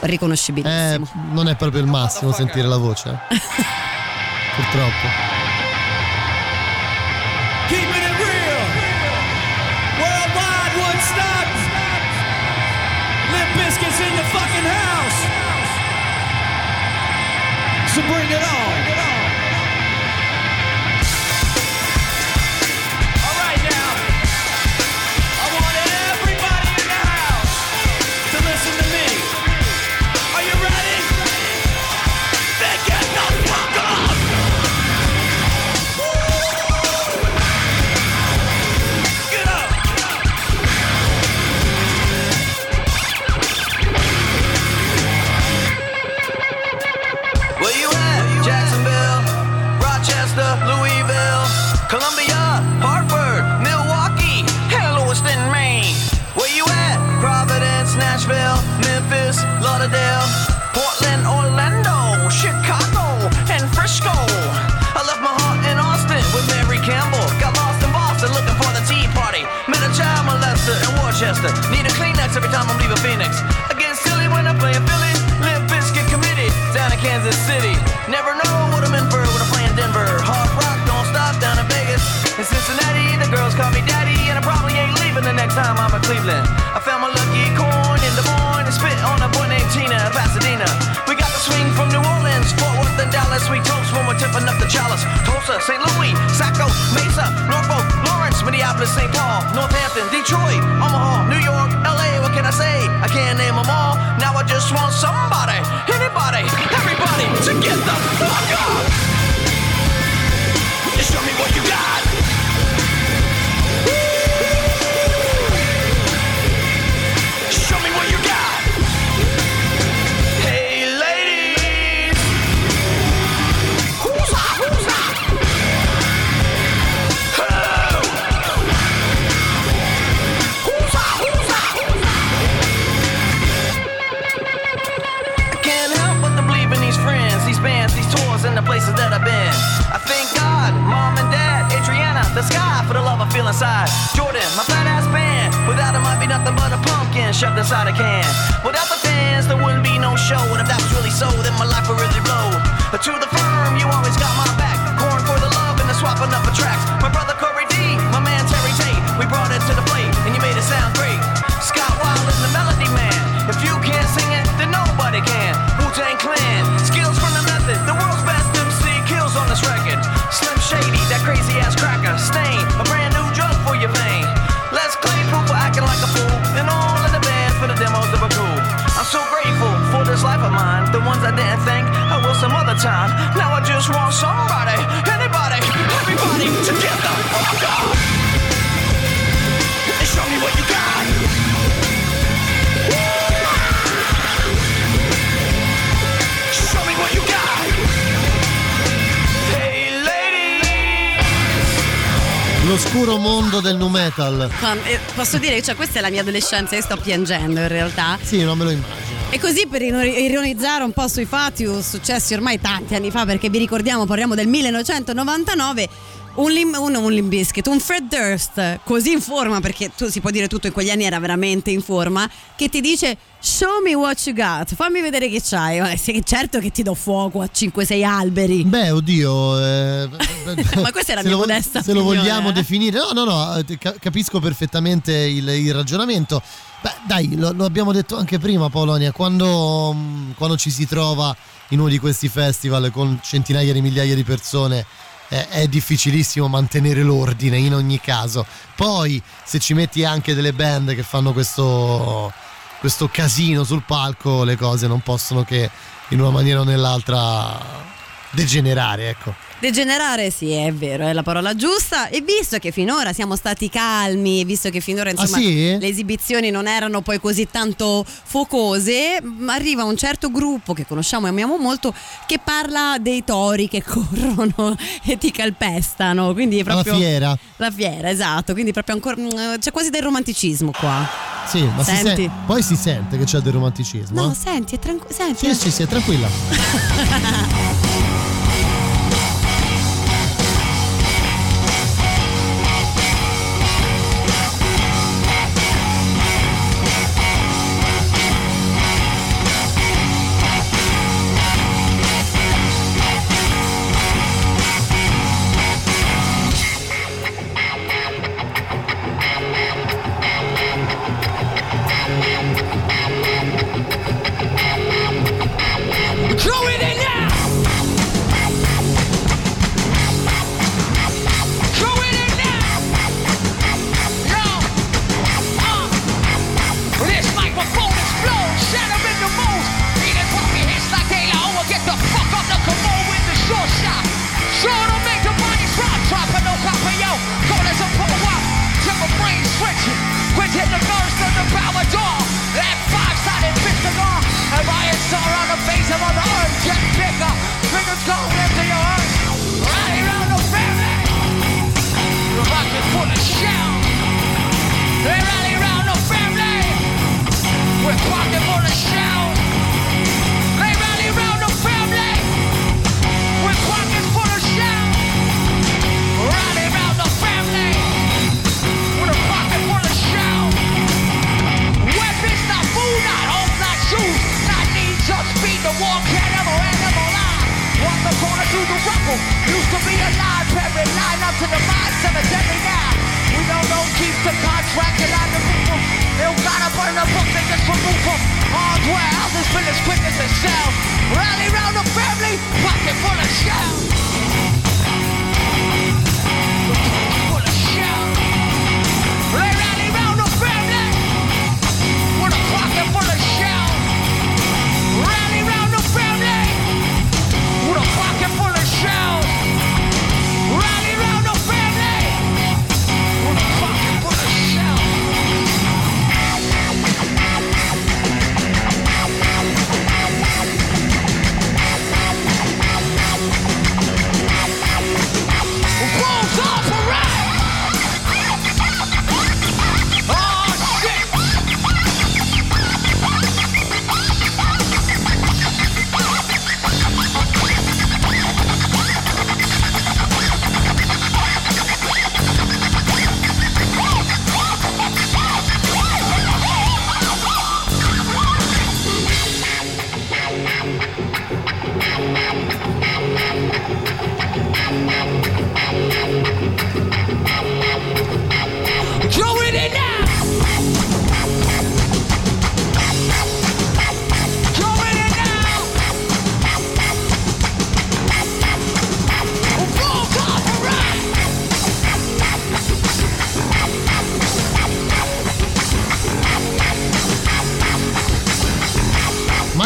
Riconoscibilissimo. Eh, non è proprio il massimo sentire la voce. eh. Purtroppo. Nashville, Memphis, Lauderdale, Portland, Orlando, Chicago, and Frisco. I left my heart in Austin with Mary Campbell. Got lost in Boston looking for the Tea Party. Met a child molester in Worcester. Need a Kleenex every time I'm leaving Phoenix. I get silly when I play playing Philly. Limp Bizkit committed down in Kansas City. Never know what I'm in for when I play playing Denver. Hard rock don't stop down in Vegas. In Cincinnati, the girls call me daddy, and I probably ain't leaving the next time I'm in Cleveland. I found my lucky corn swing from New Orleans, Fort Worth, and Dallas. We toast when we're tipping up the chalice. Tulsa, St. Louis, Saco, Mesa, Norfolk, Lawrence, Minneapolis, St. Paul, Northampton, Detroit, Omaha, New York, LA. What can I say? I can't name them all. Now I just want somebody, anybody, everybody to get the fuck up. Just show me what you got. Feel inside. Jordan, my fat ass band. Without him, I'd be nothing but a pumpkin shoved inside a can. Without the fans, there wouldn't be no show. And if that was really so, then my life would really blow. But to the firm, you always got my back. Corn for the love and the swapping up of tracks. My brother Corey D, my man Terry Tate. We brought it to the plate, and you made it sound great. Scott Wild is the melody man. If you can't sing it, then nobody can. Wu Tang Clan, skills from the method. The world's best MC kills on this record. Slim Shady, that crazy ass cracker. Stain, a brand that were cool. I'm so grateful for this life of mine. The ones I didn't think I will some other time. Now I just want somebody, anybody, everybody to get oh, the fuck up. And show me what you got. L'oscuro mondo del nu metal. Quando- eh, posso dire, cioè, questa è la mia adolescenza, io sto piangendo in realtà. Sì, non me lo immagino. E così per ironizzare un po' sui fatti successi ormai tanti anni fa, perché vi ricordiamo, parliamo del 1999, un, lim, un, un Limp Bizkit, un Fred Durst, così in forma, perché tu si può dire tutto in quegli anni era veramente in forma, che ti dice show me what you got, fammi vedere che c'hai. Certo che ti do fuoco a 5-6 alberi. Beh, oddio. eh, Ma questa è la mia lo, modesta Se lo opinione, vogliamo eh. definire, no, no, no, eh, ca- capisco perfettamente il, il ragionamento. Beh, dai, lo, lo abbiamo detto anche prima, Polonia, quando, mh, quando ci si trova in uno di questi festival con centinaia di migliaia di persone. Eh, È difficilissimo mantenere l'ordine in ogni caso. Poi, se ci metti anche delle band che fanno questo, questo casino sul palco, le cose non possono che in una maniera o nell'altra degenerare, ecco. Degenerare, sì, è vero, è la parola giusta. E visto che finora siamo stati calmi, visto che finora insomma, Ah, sì? le esibizioni non erano poi così tanto focose, m- arriva un certo gruppo che conosciamo e amiamo molto che parla dei tori che corrono e ti calpestano. Quindi è proprio fiera. La fiera, esatto. Quindi proprio ancora mm, c'è quasi del romanticismo qua. Sì, ma si Senti. sen- poi si sente che c'è del romanticismo. No, eh? senti, è tranquillo. Senti, Sì, sì, sì, tranquilla.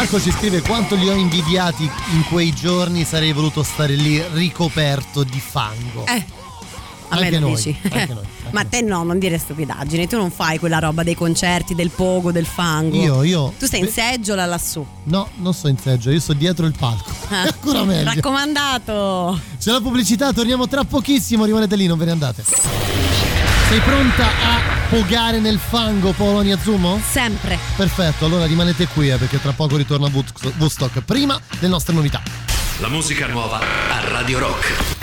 Marco ci scrive quanto li ho invidiati in quei giorni, sarei voluto stare lì ricoperto di fango. Eh, a Anche me lo noi, dici. anche noi, anche Ma te no, non dire stupidaggini. Tu non fai quella roba dei concerti, del pogo, del fango. Io, io. Tu sei in seggiola lassù. No, non sto in seggio, io sto dietro il palco. È ancora meglio. Raccomandato. C'è la pubblicità, torniamo tra pochissimo, rimanete lì, non ve ne andate. Sei pronta a pogare nel fango Polonia Zumo? Sempre. Perfetto, allora rimanete qui eh, perché tra poco ritorna Woodstock-. Prima le nostre novità. La musica nuova a Radio Rock.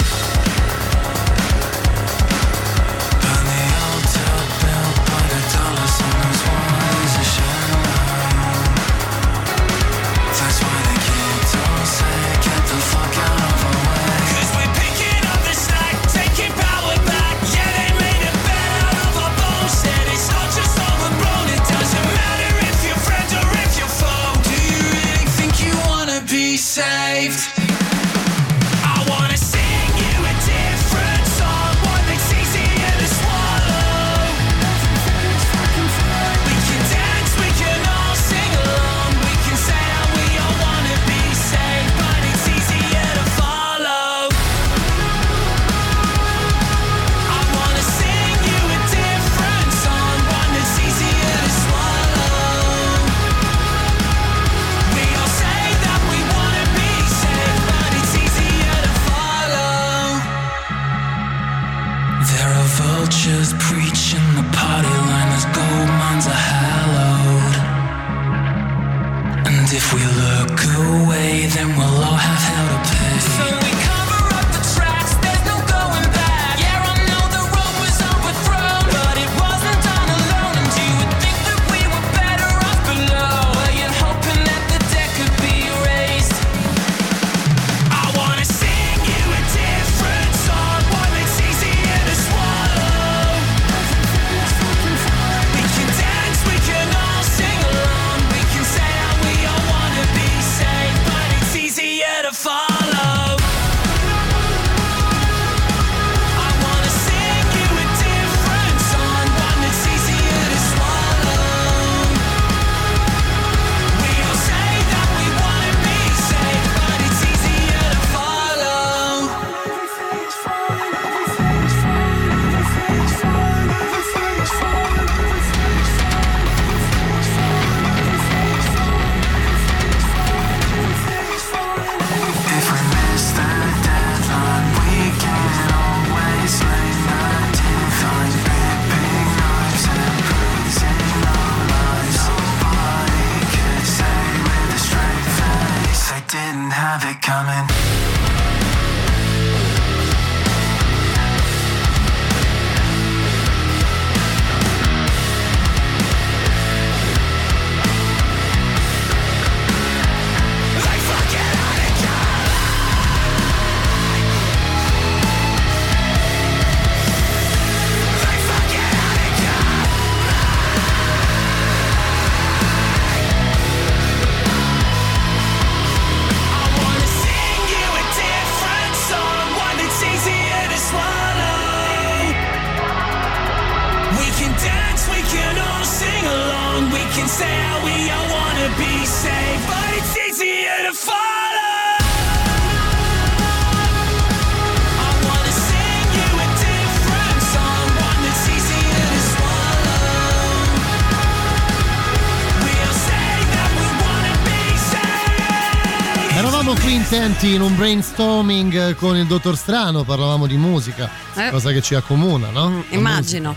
In un brainstorming eh, con il dottor Strano, parlavamo di musica, Eh. cosa che ci accomuna, no? La Immagino.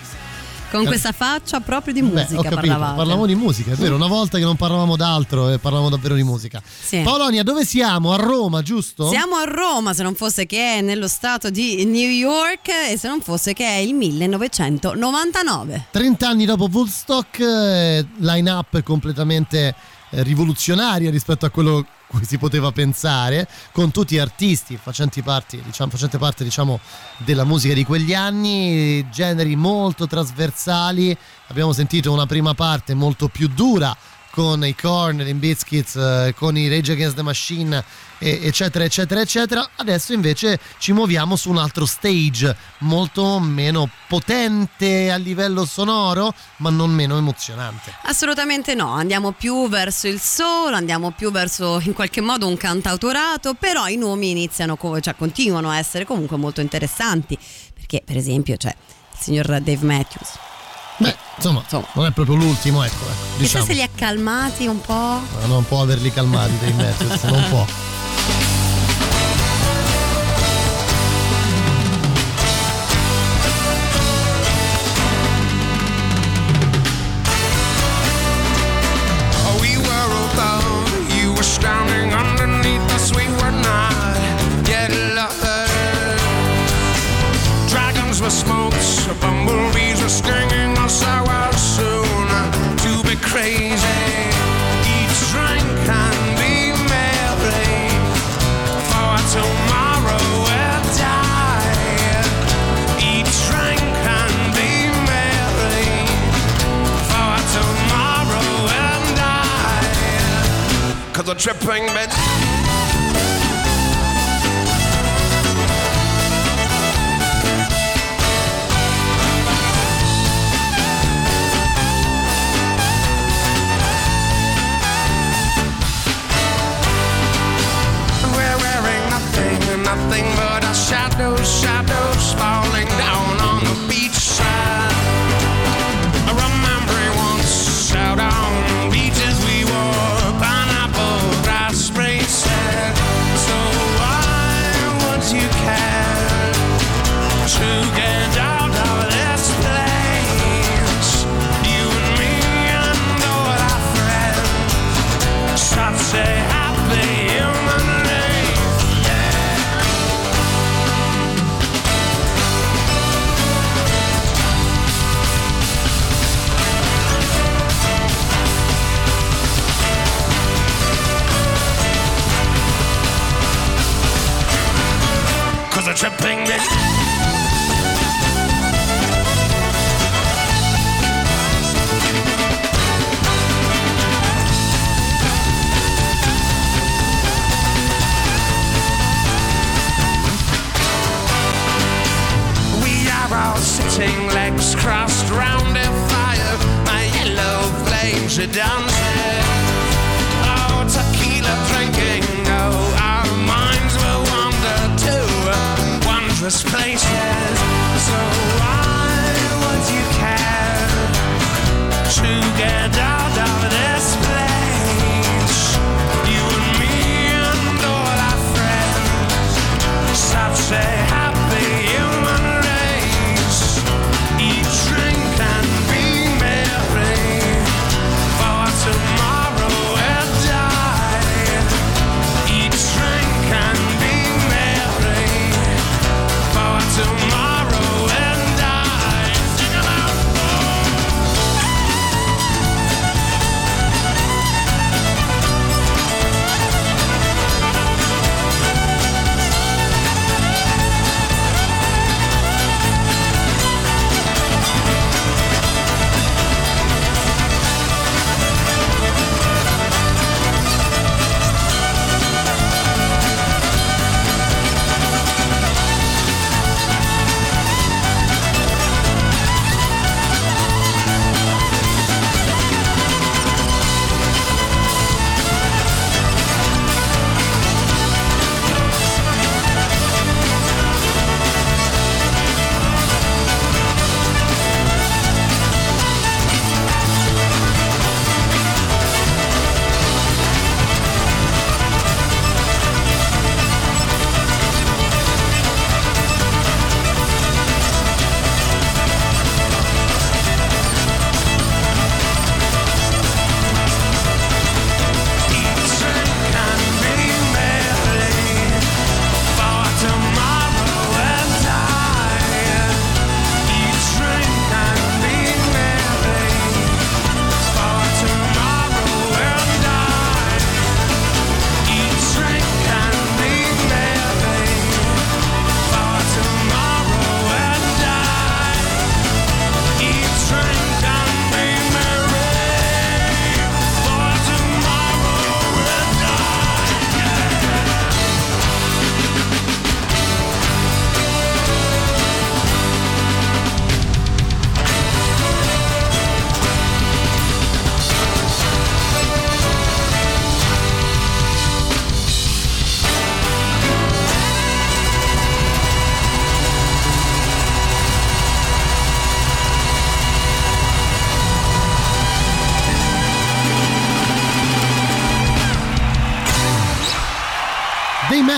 Con Eh. questa faccia proprio di Beh, musica capito, parlavate. parlavamo di musica, è vero, una volta che non parlavamo d'altro e parlavamo davvero di musica. Sì. Paolonia, dove siamo? A Roma, giusto? Siamo a Roma, se non fosse che è nello stato di New York e se non fosse che è il 1999. 30 anni dopo Woodstock, eh, line-up completamente eh, rivoluzionaria rispetto a quello cui si poteva pensare, con tutti artisti facenti parte, diciamo, facente parte diciamo, della musica di quegli anni, generi molto trasversali. Abbiamo sentito una prima parte molto più dura con i Korn, i Biscuits, eh, con i Rage Against the Machine, eccetera, eccetera, eccetera. Adesso invece ci muoviamo su un altro stage molto meno potente a livello sonoro, ma non meno emozionante. Assolutamente no, andiamo più verso il soul, andiamo più verso in qualche modo un cantautorato, però i nomi iniziano, cioè continuano a essere comunque molto interessanti, perché per esempio c'è il signor Dave Matthews. Beh, insomma, non è proprio l'ultimo, ecco. ecco Chissà diciamo. se li ha calmati un po'. Ma Non può averli calmati dei Matthews, non può. the tripping mint.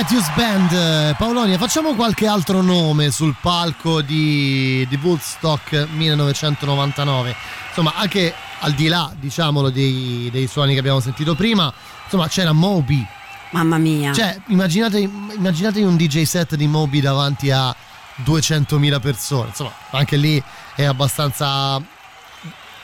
Matthews Band, Paolonia, facciamo qualche altro nome sul palco di, di Woodstock 1999. Insomma, anche al di là, diciamolo, dei, dei suoni che abbiamo sentito prima, insomma, c'era Moby. Mamma mia. Cioè, immaginate, immaginate un DJ set di Moby davanti a 200.000 persone. Insomma, anche lì è abbastanza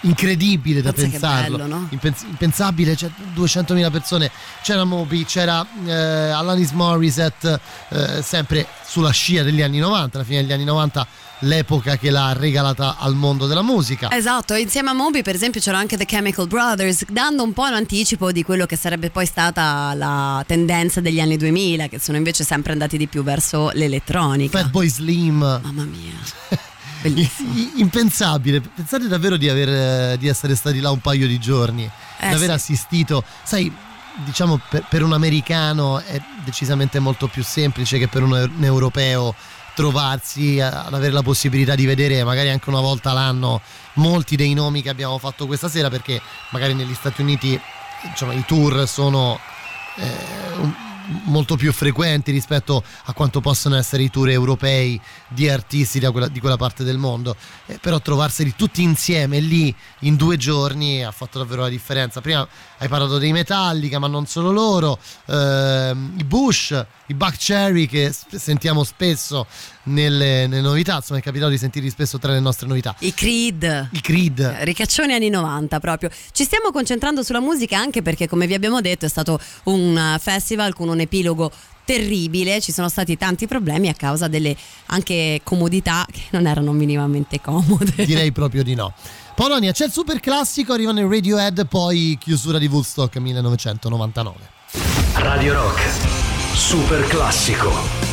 incredibile da Pensa pensarlo. bello, no? Impens- impensabile, c'è 200.000 persone, c'era Moby, c'era eh, Alanis Morissette, eh, sempre sulla scia degli anni 90, alla fine degli anni 90 l'epoca che l'ha regalata al mondo della musica. Esatto, insieme a Moby per esempio c'erano anche The Chemical Brothers, dando un po' l'anticipo di quello che sarebbe poi stata la tendenza degli anni 2000, che sono invece sempre andati di più verso l'elettronica. Fatboy Slim. Mamma mia. Bellissimo. Impensabile, pensate davvero di, aver, di essere stati là un paio di giorni, Eh, di aver sì. assistito, sai, diciamo per, per un americano è decisamente molto più semplice che per un, un europeo trovarsi ad avere la possibilità di vedere magari anche una volta l'anno molti dei nomi che abbiamo fatto questa sera perché magari negli Stati Uniti diciamo, i tour sono eh, un- molto più frequenti rispetto a quanto possono essere i tour europei di artisti quella- di quella parte del mondo. Eh, però trovarseli tutti insieme lì in due giorni ha fatto davvero la differenza. Prima hai parlato dei Metallica ma non solo loro. Ehm, i Bush i Buck Cherry che sentiamo spesso nelle, nelle novità insomma è capitato di sentirli spesso tra le nostre novità I Creed. i Creed Ricaccioni anni 90 proprio. Ci stiamo concentrando sulla musica anche perché come vi abbiamo detto è stato un eh, festival con un epilogo terribile, ci sono stati tanti problemi a causa delle anche comodità che non erano minimamente comode. direi proprio di no Polonia c'è il super classico arrivano i Radiohead poi chiusura di Woodstock 1999 Radio Rock. Super classico.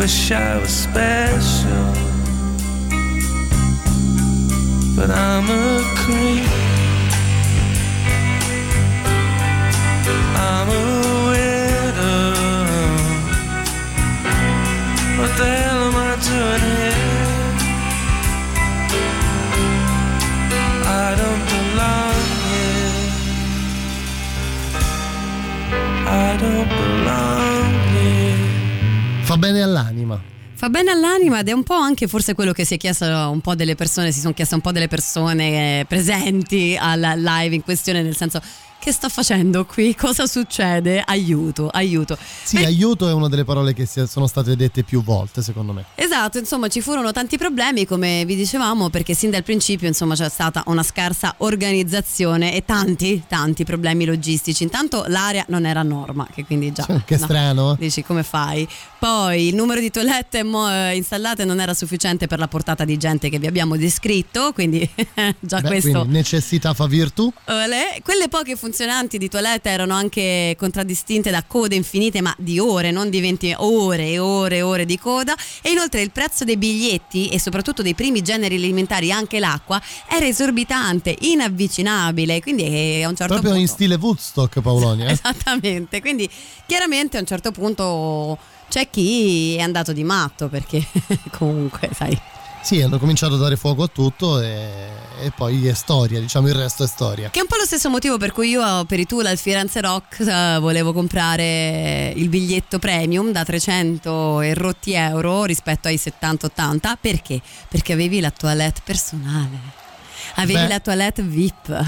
Wish I was special, but I'm a creep. I'm a widow. What the hell am I doing here? I don't belong here. I don't belong bene all'anima. Fa bene all'anima ed è un po' anche forse quello che si è chiesto un po' delle persone, si sono chieste un po' delle persone eh, presenti al live in questione, nel senso che sta facendo qui? Cosa succede? Aiuto, aiuto. Sì, Eh, aiuto è una delle parole che sono state dette più volte, secondo me. Esatto, insomma ci furono tanti problemi come vi dicevamo perché sin dal principio insomma c'è stata una scarsa organizzazione e tanti, tanti problemi logistici. Intanto l'area non era norma, che quindi già... Che no. strano. eh. Dici come fai? Poi il numero di toilette eh, installate non era sufficiente per la portata di gente che vi abbiamo descritto, quindi già Beh, questo... quindi necessità fa virtù. Quelle poche funzionanti di toilette erano anche contraddistinte da code infinite, ma di ore, non di 20 ore e ore e ore di coda. E inoltre il prezzo dei biglietti e soprattutto dei primi generi alimentari, anche l'acqua, era esorbitante, inavvicinabile. Quindi eh, a un certo Proprio in punto. stile Woodstock, Paolonia. eh? Esattamente, quindi chiaramente a un certo punto c'è chi è andato di matto perché comunque, sai, Sì, hanno cominciato a dare fuoco a tutto e, e poi è storia, diciamo il resto è storia. Che è un po' lo stesso motivo per cui io per i Tool al Firenze Rock eh, volevo comprare il biglietto premium da 300 e rotti euro rispetto ai 70-80. Perché? Perché avevi la toilette personale. Avevi Beh. la toilette VIP.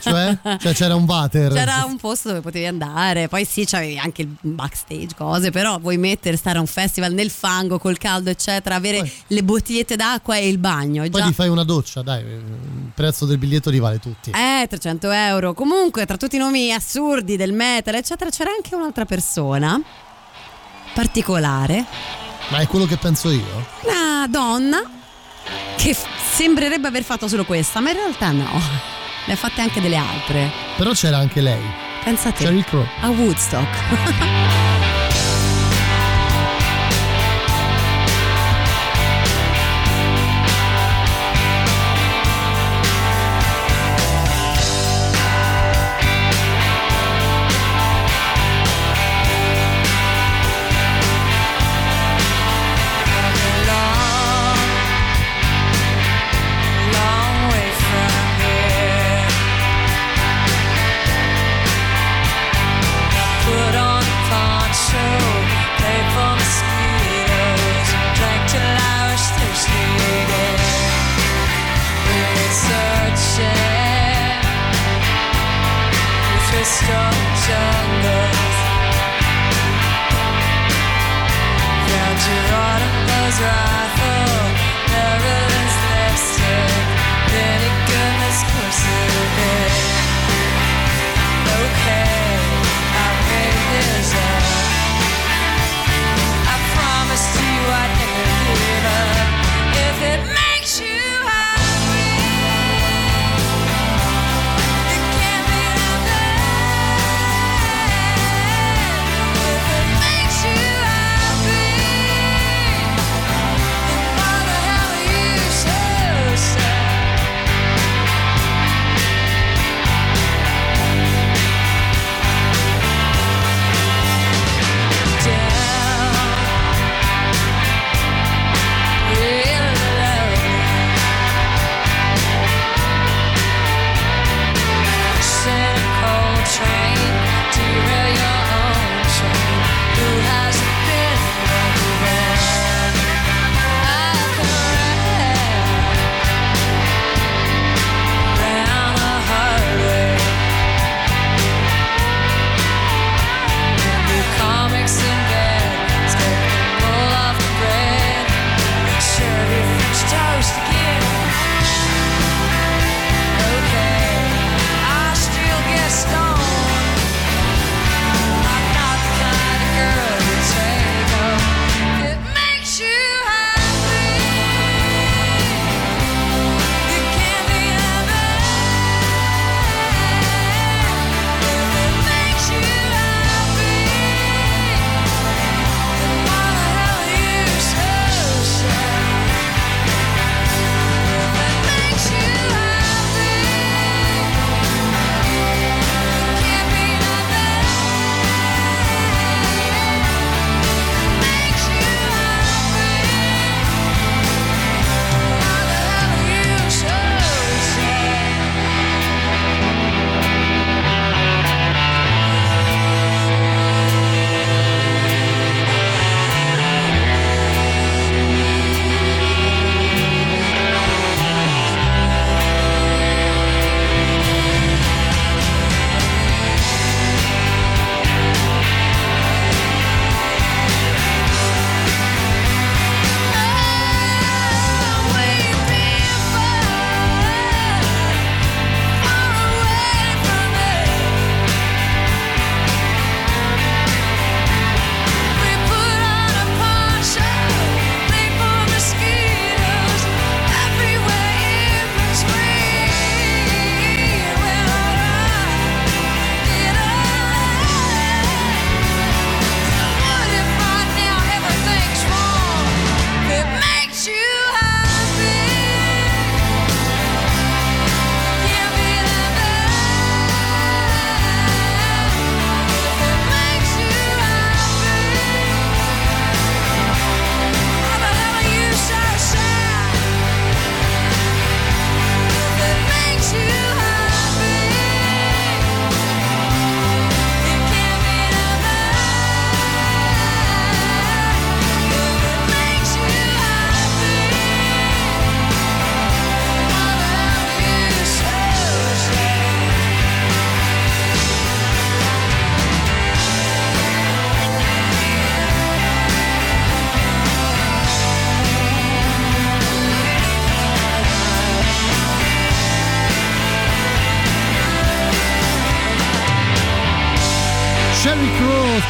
Cioè? Cioè c'era un water. C'era un posto dove potevi andare, poi sì, c'avevi anche il backstage, cose, però vuoi mettere, stare a un festival nel fango col caldo, eccetera, avere Poi- le bottigliette d'acqua e il bagno. Poi già- ti fai una doccia, dai, il prezzo del biglietto li vale tutti. Eh, 300 euro. Comunque, tra tutti i nomi assurdi del metal, eccetera, c'era anche un'altra persona particolare, Ma è quello che penso io. una donna che sembrerebbe aver fatto solo questa, ma in realtà no. Ne ha fatte anche delle altre. Però c'era anche lei, Pensa a te. Sheryl Crow. A Woodstock. right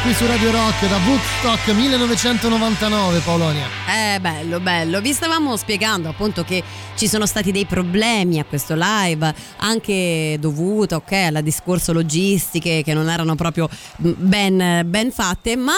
qui su Radio Rock da Woodstock 1999 Paolonia. Eh, bello, bello. Vi stavamo spiegando appunto che ci sono stati dei problemi a questo live, anche dovuto ok, alla discorso logistiche che non erano proprio mm, ben, ben fatte, ma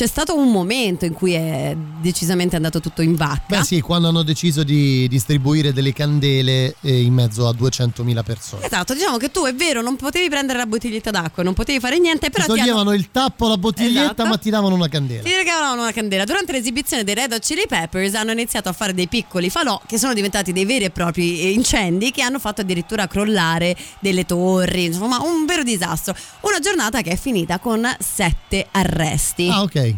c'è stato un momento in cui è decisamente andato tutto in vacca. Beh sì, quando hanno deciso di distribuire delle candele eh, in mezzo a 200.000 persone. Esatto, diciamo che tu è vero, non potevi prendere la bottiglietta d'acqua, non potevi fare niente, però ti hanno, toglievano il tappo alla bottiglietta Esatto. ma ti davano una candela. ti regalavano una candela. Durante l'esibizione dei Red Hot Chili Peppers hanno iniziato a fare dei piccoli falò che sono diventati dei veri e propri eh, incendi che hanno fatto addirittura crollare delle torri, insomma un vero disastro. Una giornata che è finita con sette arresti. Ah ok.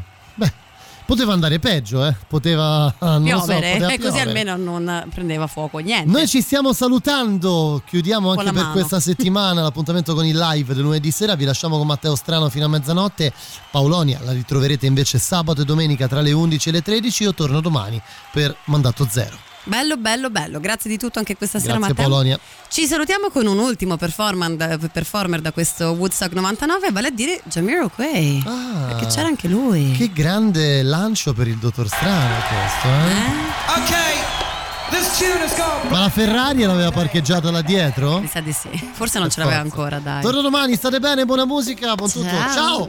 Poteva andare peggio, eh. Poteva... so, piovere poteva e così piovere. almeno non prendeva fuoco niente. Noi ci stiamo salutando, chiudiamo Con anche per mano. questa settimana l'appuntamento con il live del lunedì sera, vi lasciamo con Matteo Strano fino a mezzanotte, Paolonia la ritroverete invece sabato e domenica tra le 11 e le 13, io torno domani per Mandato Zero. Bello, bello, bello. Grazie di tutto anche questa sera, Grazie Matteo. Paolonia. Ci salutiamo con un ultimo performer da questo Woodstock 99, vale a dire Jamiroquai. Ah, Perché c'era anche lui. Che grande lancio per il dottor Strano questo, eh? Eh? Okay, this tune is called Ma la Ferrari l'aveva parcheggiata là dietro? Mi sa di sì. Forse non Per ce l'aveva forza. ancora, dai. Torno domani, state bene, buona musica, buon tutto. Ciao.